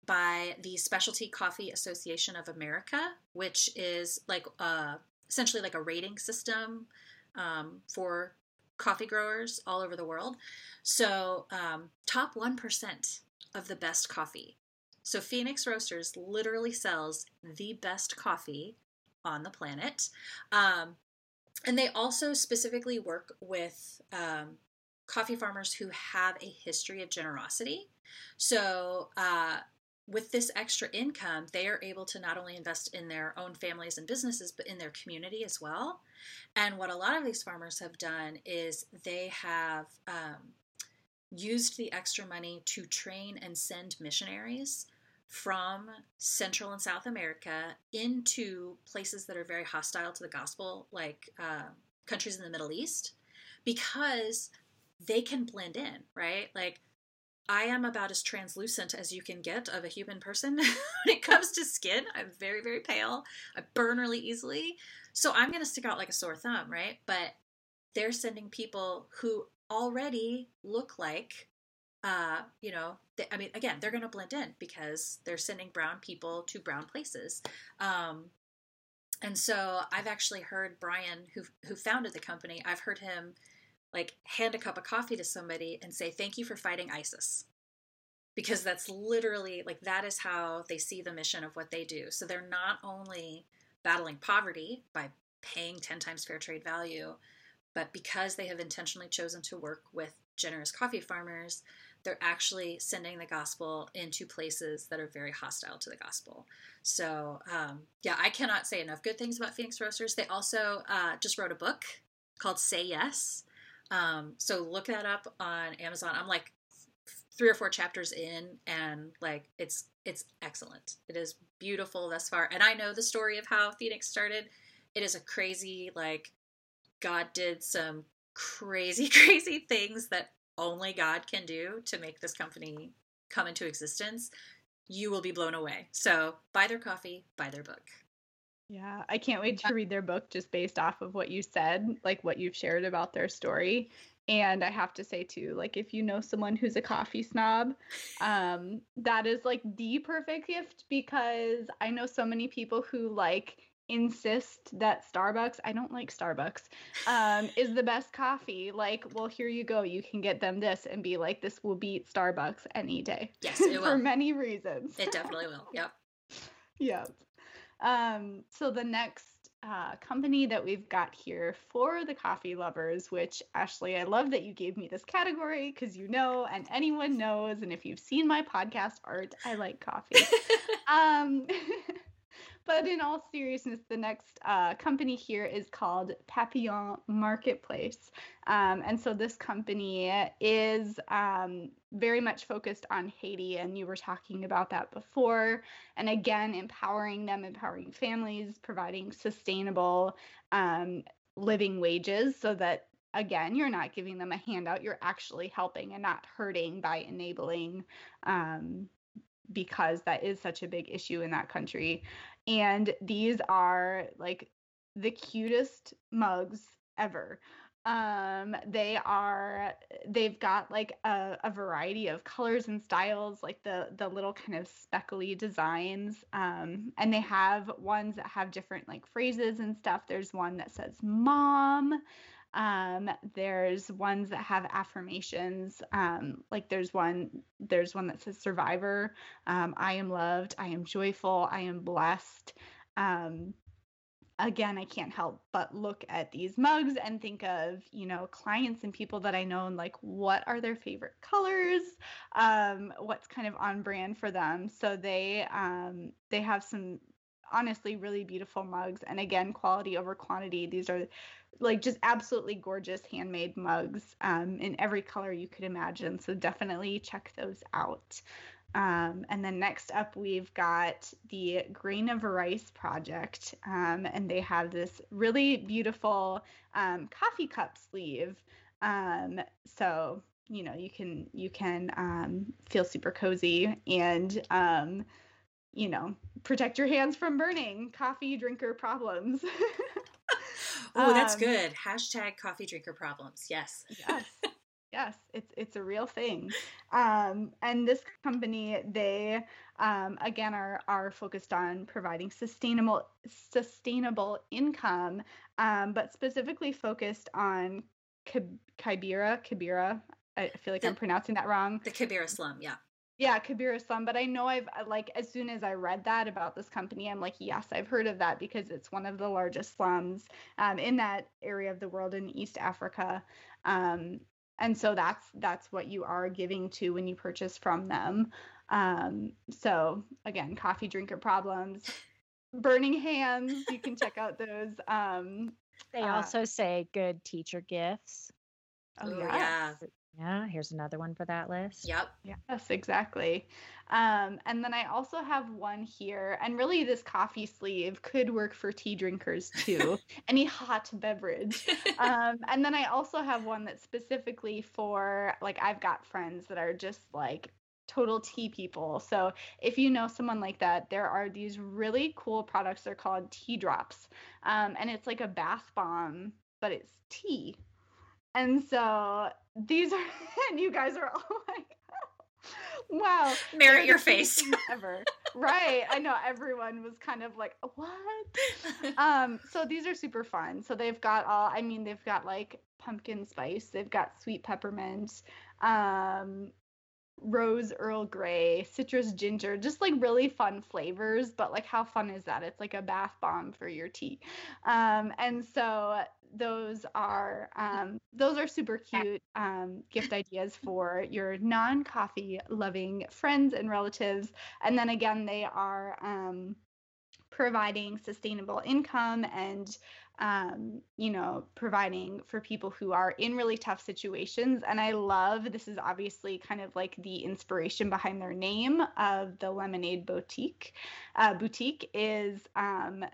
by the Specialty Coffee Association of America, which is like uh, essentially like a rating system um, for coffee growers all over the world. So, um, top 1% of the best coffee. So Phoenix Roasters literally sells the best coffee on the planet. Um, and they also specifically work with um, coffee farmers who have a history of generosity. So, uh, with this extra income, they are able to not only invest in their own families and businesses, but in their community as well. And what a lot of these farmers have done is they have um, used the extra money to train and send missionaries from Central and South America into places that are very hostile to the gospel, like uh, countries in the Middle East, because they can blend in, right? Like, I am about as translucent as you can get of a human person when it comes to skin. I'm very, very pale. I burn really easily. So I'm going to stick out like a sore thumb, right? But they're sending people who already look like uh, you know, they, I mean, again, they're going to blend in because they're sending brown people to brown places. Um, and so I've actually heard Brian, who who founded the company, I've heard him like hand a cup of coffee to somebody and say, "Thank you for fighting ISIS," because that's literally like that is how they see the mission of what they do. So they're not only battling poverty by paying ten times fair trade value, but because they have intentionally chosen to work with generous coffee farmers, they're actually sending the gospel into places that are very hostile to the gospel. So, um, yeah, I cannot say enough good things about Phoenix Roasters. They also uh, just wrote a book called Say Yes. Um, so look that up on Amazon. I'm like three or four chapters in, and like it's it's excellent. It is beautiful thus far, and I know the story of how Phoenix started. It is a crazy like God did some crazy crazy things that only God can do to make this company come into existence, you will be blown away. So buy their coffee, buy their book. Yeah, I can't wait to read their book just based off of what you said, like what you've shared about their story. And I have to say too, like if you know someone who's a coffee snob, um, that is like the perfect gift because I know so many people who like insist that Starbucks, I don't like Starbucks, um, is the best coffee. Like, well, here you go. You can get them this and be like, this will beat Starbucks any day. Yes, it will. For many reasons. It definitely will. Yep. yep. Um, so the next uh, company that we've got here for the coffee lovers, which Ashley, I love that you gave me this category because you know, and anyone knows, and if you've seen my podcast art, I like coffee. um, but in all seriousness, the next uh, company here is called Papillon Marketplace. Um, and so this company is um, very much focused on Haiti, and you were talking about that before. And again, empowering them, empowering families, providing sustainable um, living wages so that again, you're not giving them a handout, you're actually helping and not hurting by enabling um, because that is such a big issue in that country. And these are like the cutest mugs ever. Um, they are they've got like a, a variety of colors and styles, like the the little kind of speckly designs. Um, and they have ones that have different like phrases and stuff. There's one that says mom. Um, there's ones that have affirmations. Um, like there's one, there's one that says survivor. Um, I am loved. I am joyful. I am blessed. Um, again, I can't help but look at these mugs and think of, you know, clients and people that I know and like what are their favorite colors, um, what's kind of on brand for them. So they um, they have some honestly really beautiful mugs and again quality over quantity. These are like just absolutely gorgeous handmade mugs um, in every color you could imagine. So definitely check those out. Um, and then next up, we've got the Grain of Rice project, um, and they have this really beautiful um, coffee cup sleeve. Um, so you know you can you can um, feel super cozy and you know protect your hands from burning coffee drinker problems. oh, that's um, good. Hashtag coffee drinker problems. Yes. yes. Yes, it's it's a real thing. Um, and this company, they um, again are are focused on providing sustainable sustainable income, um, but specifically focused on Kibera Kibera. I feel like the, I'm pronouncing that wrong. The Kibera slum, yeah. Yeah, Kabira Slum. But I know I've like as soon as I read that about this company, I'm like, yes, I've heard of that because it's one of the largest slums um, in that area of the world in East Africa. Um, and so that's that's what you are giving to when you purchase from them. Um, so again, coffee drinker problems, burning hands. You can check out those. Um, They Uh, also say good teacher gifts. oh Ooh, yeah. Yeah. Yeah, here's another one for that list. Yep. Yes, exactly. Um, and then I also have one here, and really this coffee sleeve could work for tea drinkers too. Any hot beverage. Um, and then I also have one that's specifically for like I've got friends that are just like total tea people. So if you know someone like that, there are these really cool products. They're called tea drops, um, and it's like a bath bomb, but it's tea. And so these are, and you guys are all like, wow. They're your face. Ever. right. I know everyone was kind of like, what? um, so these are super fun. So they've got all, I mean, they've got like pumpkin spice, they've got sweet peppermint, um, rose Earl Grey, citrus ginger, just like really fun flavors. But like, how fun is that? It's like a bath bomb for your tea. Um, and so those are um, those are super cute um, gift ideas for your non-coffee loving friends and relatives. And then again, they are um, providing sustainable income and um, you know, providing for people who are in really tough situations. And I love this is obviously kind of like the inspiration behind their name of the Lemonade Boutique. Uh, boutique is um,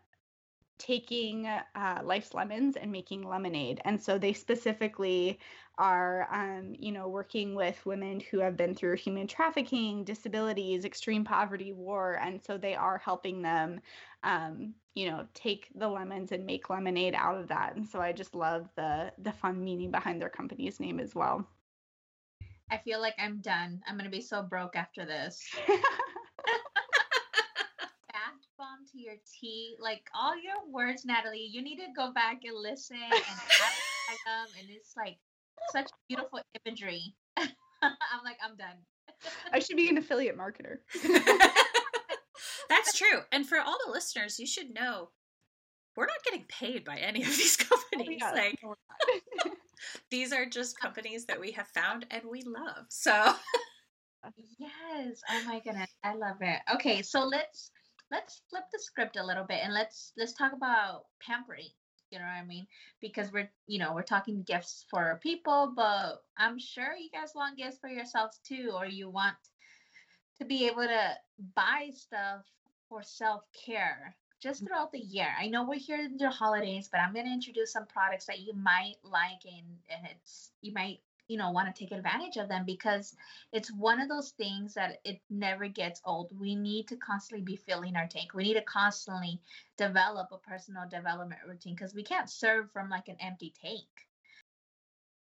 taking uh, life's lemons and making lemonade. And so they specifically are, um, you know, working with women who have been through human trafficking, disabilities, extreme poverty, war. And so they are helping them, um, you know, take the lemons and make lemonade out of that. And so I just love the the fun meaning behind their company's name as well. I feel like I'm done. I'm gonna be so broke after this. Bath bomb to your tea, like all your words, Natalie. You need to go back and listen and tag them, and it's like such beautiful imagery. I'm like, I'm done. I should be an affiliate marketer. That's true. And for all the listeners, you should know we're not getting paid by any of these oh, companies. Yeah. Like these are just companies that we have found and we love. So Yes. Oh my goodness. I love it. Okay, so let's let's flip the script a little bit and let's let's talk about pampering. You know what I mean? Because we're you know, we're talking gifts for people, but I'm sure you guys want gifts for yourselves too, or you want to be able to buy stuff for self-care just mm-hmm. throughout the year. I know we're here in the holidays, but I'm gonna introduce some products that you might like and, and it's you might, you know, want to take advantage of them because it's one of those things that it never gets old. We need to constantly be filling our tank. We need to constantly develop a personal development routine because we can't serve from like an empty tank.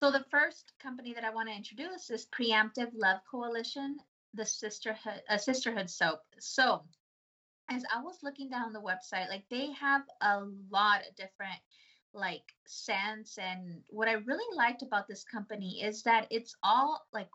So the first company that I want to introduce is Preemptive Love Coalition, the sisterhood a sisterhood soap. So as I was looking down the website, like they have a lot of different like sense and what I really liked about this company is that it's all like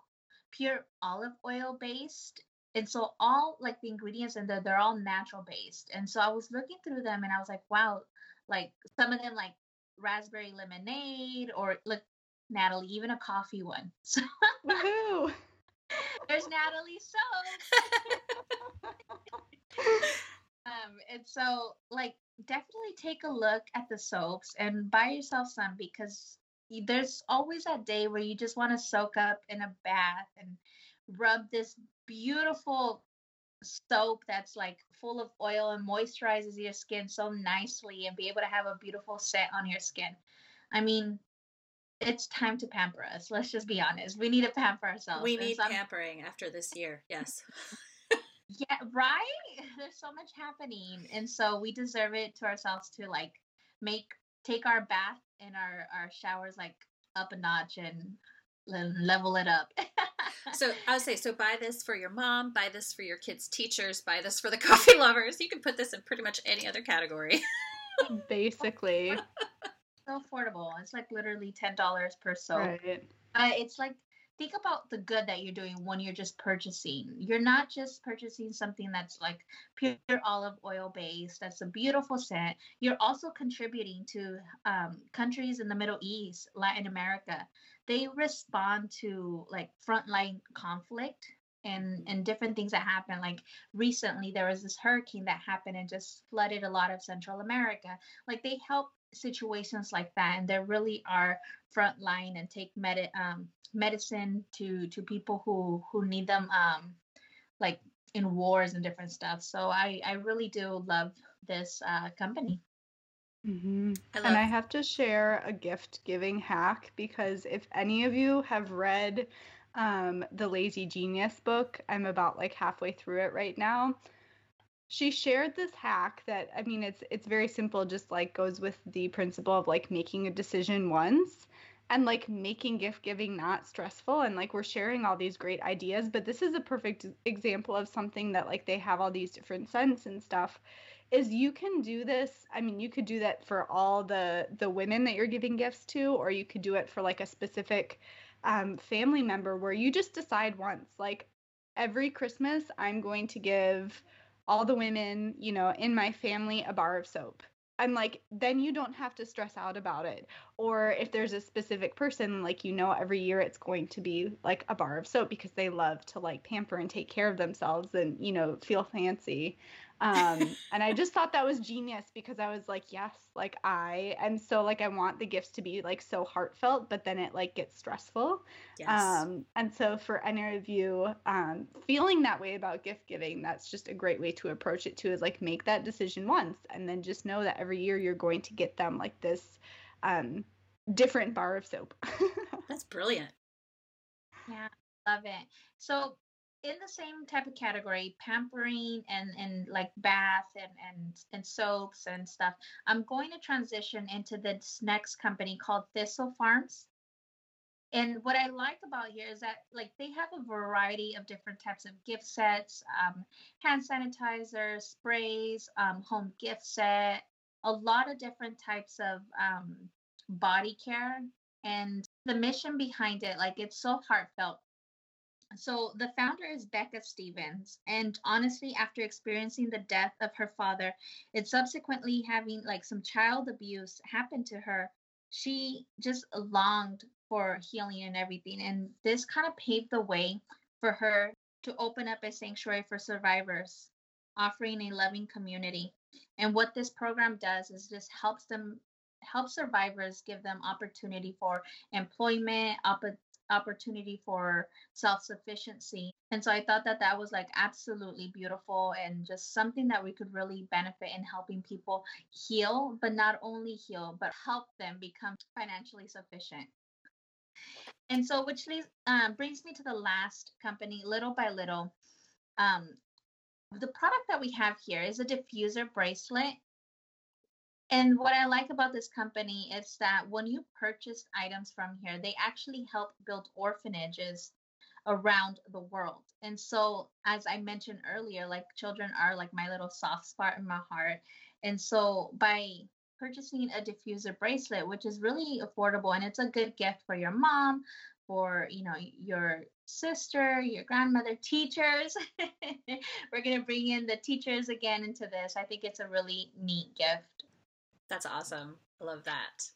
pure olive oil based and so all like the ingredients in there they're all natural based and so i was looking through them and i was like wow like some of them like raspberry lemonade or like natalie even a coffee one so Woohoo! there's natalie soap um and so like definitely take a look at the soaps and buy yourself some because there's always that day where you just want to soak up in a bath and rub this beautiful soap that's like full of oil and moisturizes your skin so nicely and be able to have a beautiful set on your skin. I mean, it's time to pamper us. Let's just be honest. We need to pamper ourselves. we need some- pampering after this year. Yes. Yeah, right? There's so much happening. And so we deserve it to ourselves to like make take our bath and our our showers like up a notch and level it up. So I would say, so buy this for your mom, buy this for your kids' teachers, buy this for the coffee lovers. You can put this in pretty much any other category. Basically. so affordable. It's like literally ten dollars per soap. Right. Uh, it's like think about the good that you're doing when you're just purchasing. You're not just purchasing something that's like pure olive oil based, that's a beautiful scent. You're also contributing to um, countries in the Middle East, Latin America. They respond to like frontline conflict and and different things that happen like recently there was this hurricane that happened and just flooded a lot of central america. Like they help situations like that and they really are frontline and take med- um, medicine to to people who who need them um like in wars and different stuff. So i i really do love this uh company. Hmm I And I have to share a gift giving hack because if any of you have read um, the Lazy Genius book, I'm about like halfway through it right now. She shared this hack that I mean it's it's very simple, just like goes with the principle of like making a decision once and like making gift giving not stressful. And like we're sharing all these great ideas, but this is a perfect example of something that like they have all these different scents and stuff is you can do this. I mean you could do that for all the the women that you're giving gifts to or you could do it for like a specific um, family member where you just decide once like every christmas i'm going to give all the women you know in my family a bar of soap. And like then you don't have to stress out about it. Or if there's a specific person like you know every year it's going to be like a bar of soap because they love to like pamper and take care of themselves and you know feel fancy um and i just thought that was genius because i was like yes like i am so like i want the gifts to be like so heartfelt but then it like gets stressful yes. um and so for any of you um feeling that way about gift giving that's just a great way to approach it too is like make that decision once and then just know that every year you're going to get them like this um different bar of soap That's brilliant. Yeah, love it. So in the same type of category, pampering and and like bath and and and soaps and stuff, I'm going to transition into this next company called Thistle Farms. And what I like about here is that like they have a variety of different types of gift sets, um, hand sanitizer, sprays, um, home gift set, a lot of different types of um, body care, and the mission behind it, like it's so heartfelt. So the founder is Becca Stevens, and honestly, after experiencing the death of her father and subsequently having like some child abuse happen to her, she just longed for healing and everything. And this kind of paved the way for her to open up a sanctuary for survivors, offering a loving community. And what this program does is just helps them help survivors give them opportunity for employment, opportunity for self-sufficiency. And so I thought that that was like absolutely beautiful and just something that we could really benefit in helping people heal, but not only heal, but help them become financially sufficient. And so, which leads, um, brings me to the last company, Little by Little. Um, the product that we have here is a diffuser bracelet. And what I like about this company is that when you purchase items from here, they actually help build orphanages around the world. And so, as I mentioned earlier, like children are like my little soft spot in my heart. And so, by purchasing a diffuser bracelet, which is really affordable and it's a good gift for your mom, for you know your sister, your grandmother, teachers. We're gonna bring in the teachers again into this. I think it's a really neat gift. That's awesome. I love that.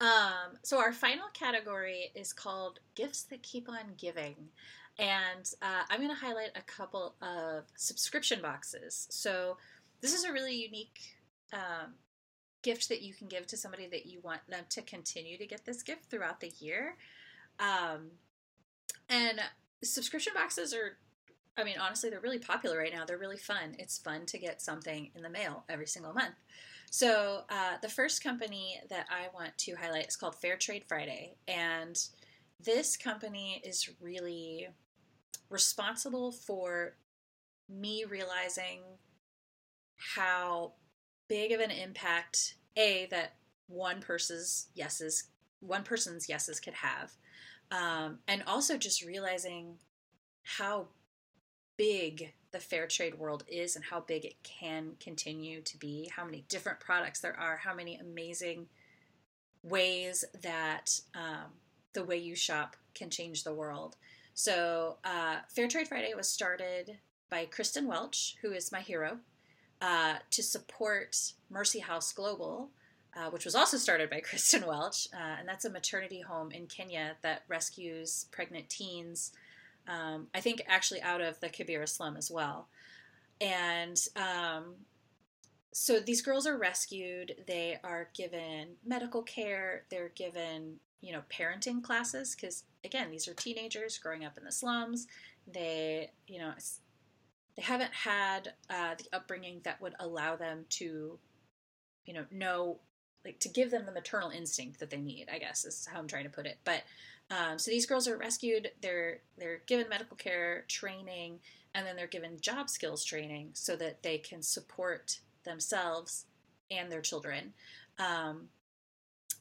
Um, so our final category is called gifts that keep on giving, and uh, I'm going to highlight a couple of subscription boxes. So this is a really unique um, gift that you can give to somebody that you want them to continue to get this gift throughout the year. Um, and subscription boxes are, I mean, honestly, they're really popular right now. They're really fun. It's fun to get something in the mail every single month. So, uh, the first company that I want to highlight is called Fair Trade Friday. And this company is really responsible for me realizing how big of an impact a that one person's yeses one person's yeses could have um, and also just realizing how big the fair trade world is and how big it can continue to be how many different products there are how many amazing ways that um, the way you shop can change the world. So, uh, Fair Trade Friday was started by Kristen Welch, who is my hero, uh, to support Mercy House Global, uh, which was also started by Kristen Welch. Uh, and that's a maternity home in Kenya that rescues pregnant teens, um, I think actually out of the Kibera slum as well. And um, so these girls are rescued. They are given medical care. They're given, you know, parenting classes because, again, these are teenagers growing up in the slums. They, you know, they haven't had uh, the upbringing that would allow them to, you know, know like to give them the maternal instinct that they need. I guess is how I'm trying to put it. But um, so these girls are rescued. They're they're given medical care training, and then they're given job skills training so that they can support themselves and their children. Um,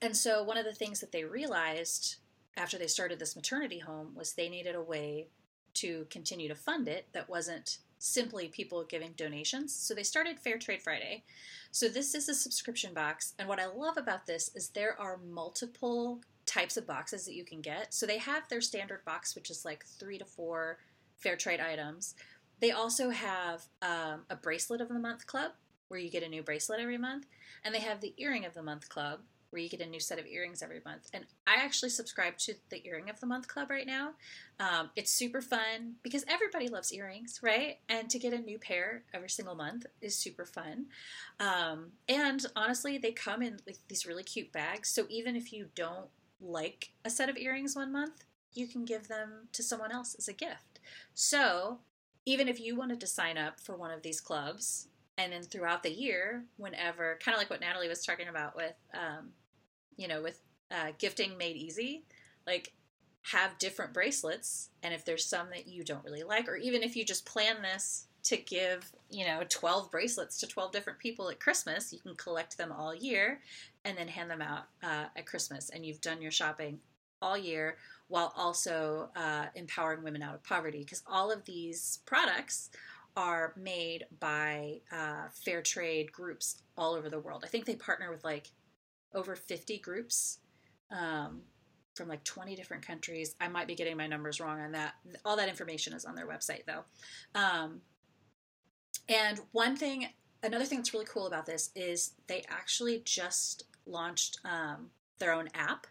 and so one of the things that they realized after they started this maternity home was they needed a way to continue to fund it that wasn't simply people giving donations. So they started Fair Trade Friday. So this is a subscription box. And what I love about this is there are multiple types of boxes that you can get. So they have their standard box, which is like three to four fair trade items. They also have um, a bracelet of the month club where you get a new bracelet every month. And they have the earring of the month club where you get a new set of earrings every month. And I actually subscribe to the Earring of the Month Club right now. Um, it's super fun because everybody loves earrings, right? And to get a new pair every single month is super fun. Um, and honestly, they come in like these really cute bags. So even if you don't like a set of earrings one month, you can give them to someone else as a gift. So even if you wanted to sign up for one of these clubs, and then throughout the year, whenever, kind of like what Natalie was talking about with um, you know, with uh, gifting made easy, like have different bracelets. And if there's some that you don't really like, or even if you just plan this to give, you know, 12 bracelets to 12 different people at Christmas, you can collect them all year and then hand them out uh, at Christmas. And you've done your shopping all year while also uh, empowering women out of poverty. Because all of these products are made by uh, fair trade groups all over the world. I think they partner with like over 50 groups um, from like 20 different countries. I might be getting my numbers wrong on that. All that information is on their website though. Um, and one thing, another thing that's really cool about this is they actually just launched um, their own app.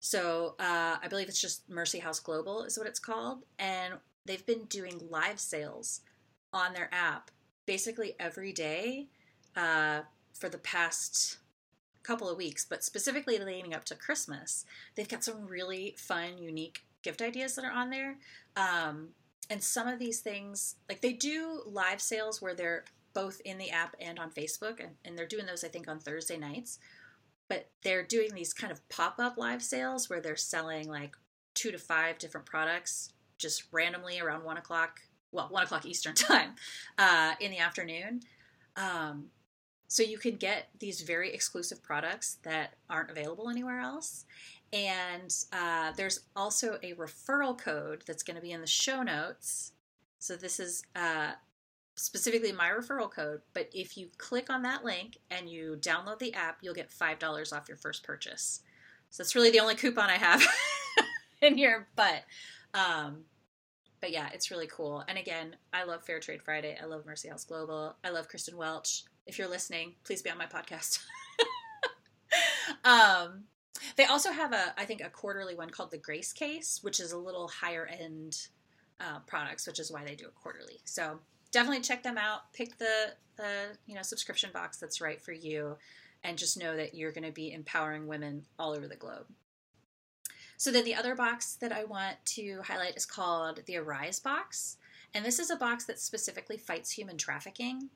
So uh, I believe it's just Mercy House Global is what it's called, and they've been doing live sales on their app basically every day uh, for the past couple of weeks, but specifically leading up to Christmas, they've got some really fun, unique gift ideas that are on there. Um, and some of these things, like they do live sales where they're both in the app and on Facebook, and, and they're doing those, I think, on Thursday nights. But they're doing these kind of pop up live sales where they're selling like two to five different products just randomly around one o'clock, well, one o'clock Eastern time uh, in the afternoon. Um, so you can get these very exclusive products that aren't available anywhere else. And uh, there's also a referral code that's going to be in the show notes. So this is uh, specifically my referral code. But if you click on that link and you download the app, you'll get $5 off your first purchase. So that's really the only coupon I have in here. But um, but yeah, it's really cool. And again, I love Fair Trade Friday. I love Mercy House Global. I love Kristen Welch if you're listening, please be on my podcast. um, they also have a, I think, a quarterly one called the Grace Case, which is a little higher end uh, products, which is why they do it quarterly. So definitely check them out. Pick the the you know subscription box that's right for you, and just know that you're going to be empowering women all over the globe. So then the other box that I want to highlight is called the Arise box, and this is a box that specifically fights human trafficking.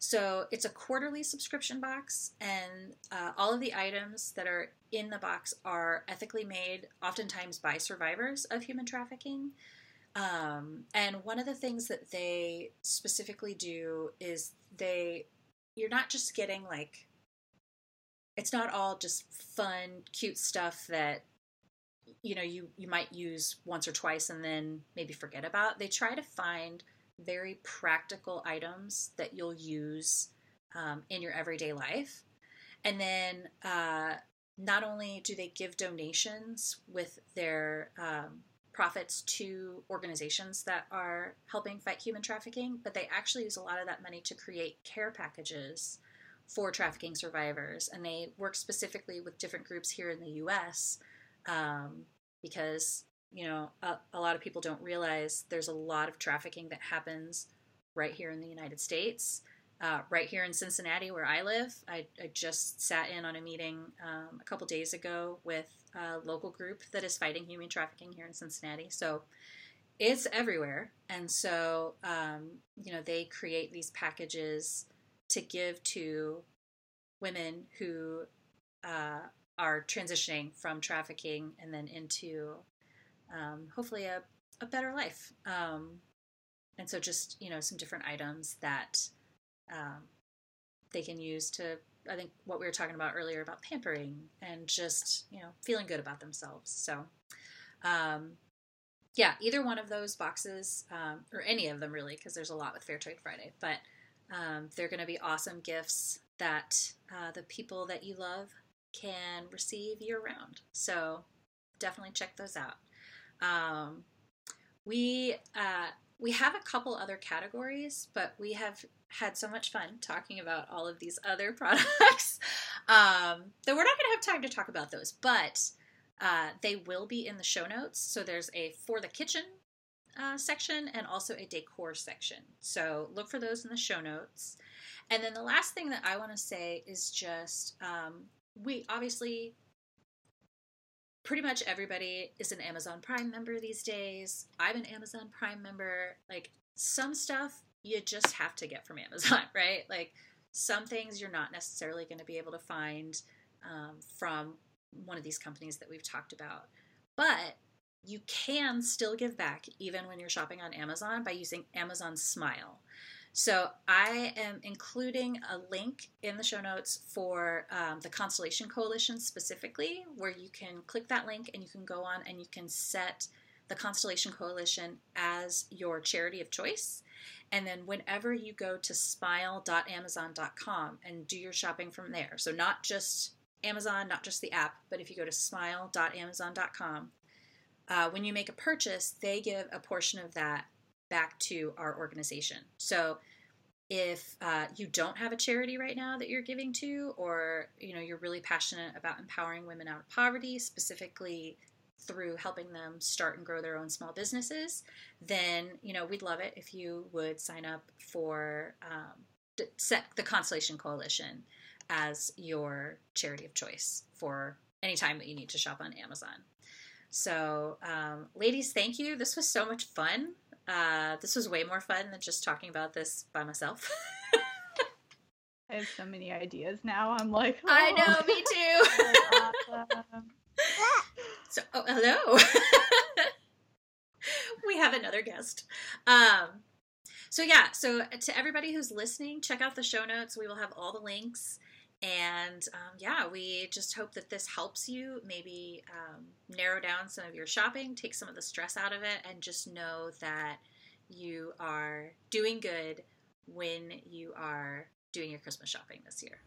So it's a quarterly subscription box, and uh, all of the items that are in the box are ethically made, oftentimes by survivors of human trafficking. Um, and one of the things that they specifically do is they, you're not just getting like, it's not all just fun, cute stuff that you know you you might use once or twice and then maybe forget about. They try to find very practical items that you'll use um, in your everyday life. And then uh, not only do they give donations with their um, profits to organizations that are helping fight human trafficking, but they actually use a lot of that money to create care packages for trafficking survivors. And they work specifically with different groups here in the US um, because, you know, a, a lot of people don't realize there's a lot of trafficking that happens right here in the United States. Uh, right here in Cincinnati, where I live, I, I just sat in on a meeting um, a couple days ago with a local group that is fighting human trafficking here in Cincinnati. So it's everywhere. And so, um, you know, they create these packages to give to women who uh, are transitioning from trafficking and then into um, hopefully a, a better life. Um, and so, just, you know, some different items that um, they can use to I think what we were talking about earlier about pampering and just you know feeling good about themselves. So, um, yeah, either one of those boxes um, or any of them really, because there's a lot with Fair Trade Friday. But um, they're going to be awesome gifts that uh, the people that you love can receive year round. So definitely check those out. Um, we uh, we have a couple other categories, but we have had so much fun talking about all of these other products um, that we're not going to have time to talk about those. But uh, they will be in the show notes. So there's a for the kitchen uh, section and also a decor section. So look for those in the show notes. And then the last thing that I want to say is just um, we obviously pretty much everybody is an Amazon Prime member these days. I'm an Amazon Prime member. Like some stuff you just have to get from Amazon, right? Like some things you're not necessarily going to be able to find um, from one of these companies that we've talked about. But you can still give back even when you're shopping on Amazon by using Amazon Smile. So I am including a link in the show notes for um, the Constellation Coalition specifically, where you can click that link and you can go on and you can set the Constellation Coalition as your charity of choice. And then whenever you go to smile.amazon.com and do your shopping from there, so not just Amazon, not just the app, but if you go to smile.amazon.com, uh, when you make a purchase, they give a portion of that back to our organization. So if uh, you don't have a charity right now that you're giving to, or you know you're really passionate about empowering women out of poverty, specifically through helping them start and grow their own small businesses, then you know we'd love it if you would sign up for um, set the Constellation Coalition as your charity of choice for any time that you need to shop on Amazon. So, um, ladies, thank you. This was so much fun. Uh, this was way more fun than just talking about this by myself. I have so many ideas now. I'm like, oh. I know, me too. awesome. so, oh, hello. we have another guest. Um, so yeah, so to everybody who's listening, check out the show notes. We will have all the links. And um, yeah, we just hope that this helps you maybe um, narrow down some of your shopping, take some of the stress out of it, and just know that you are doing good when you are doing your Christmas shopping this year.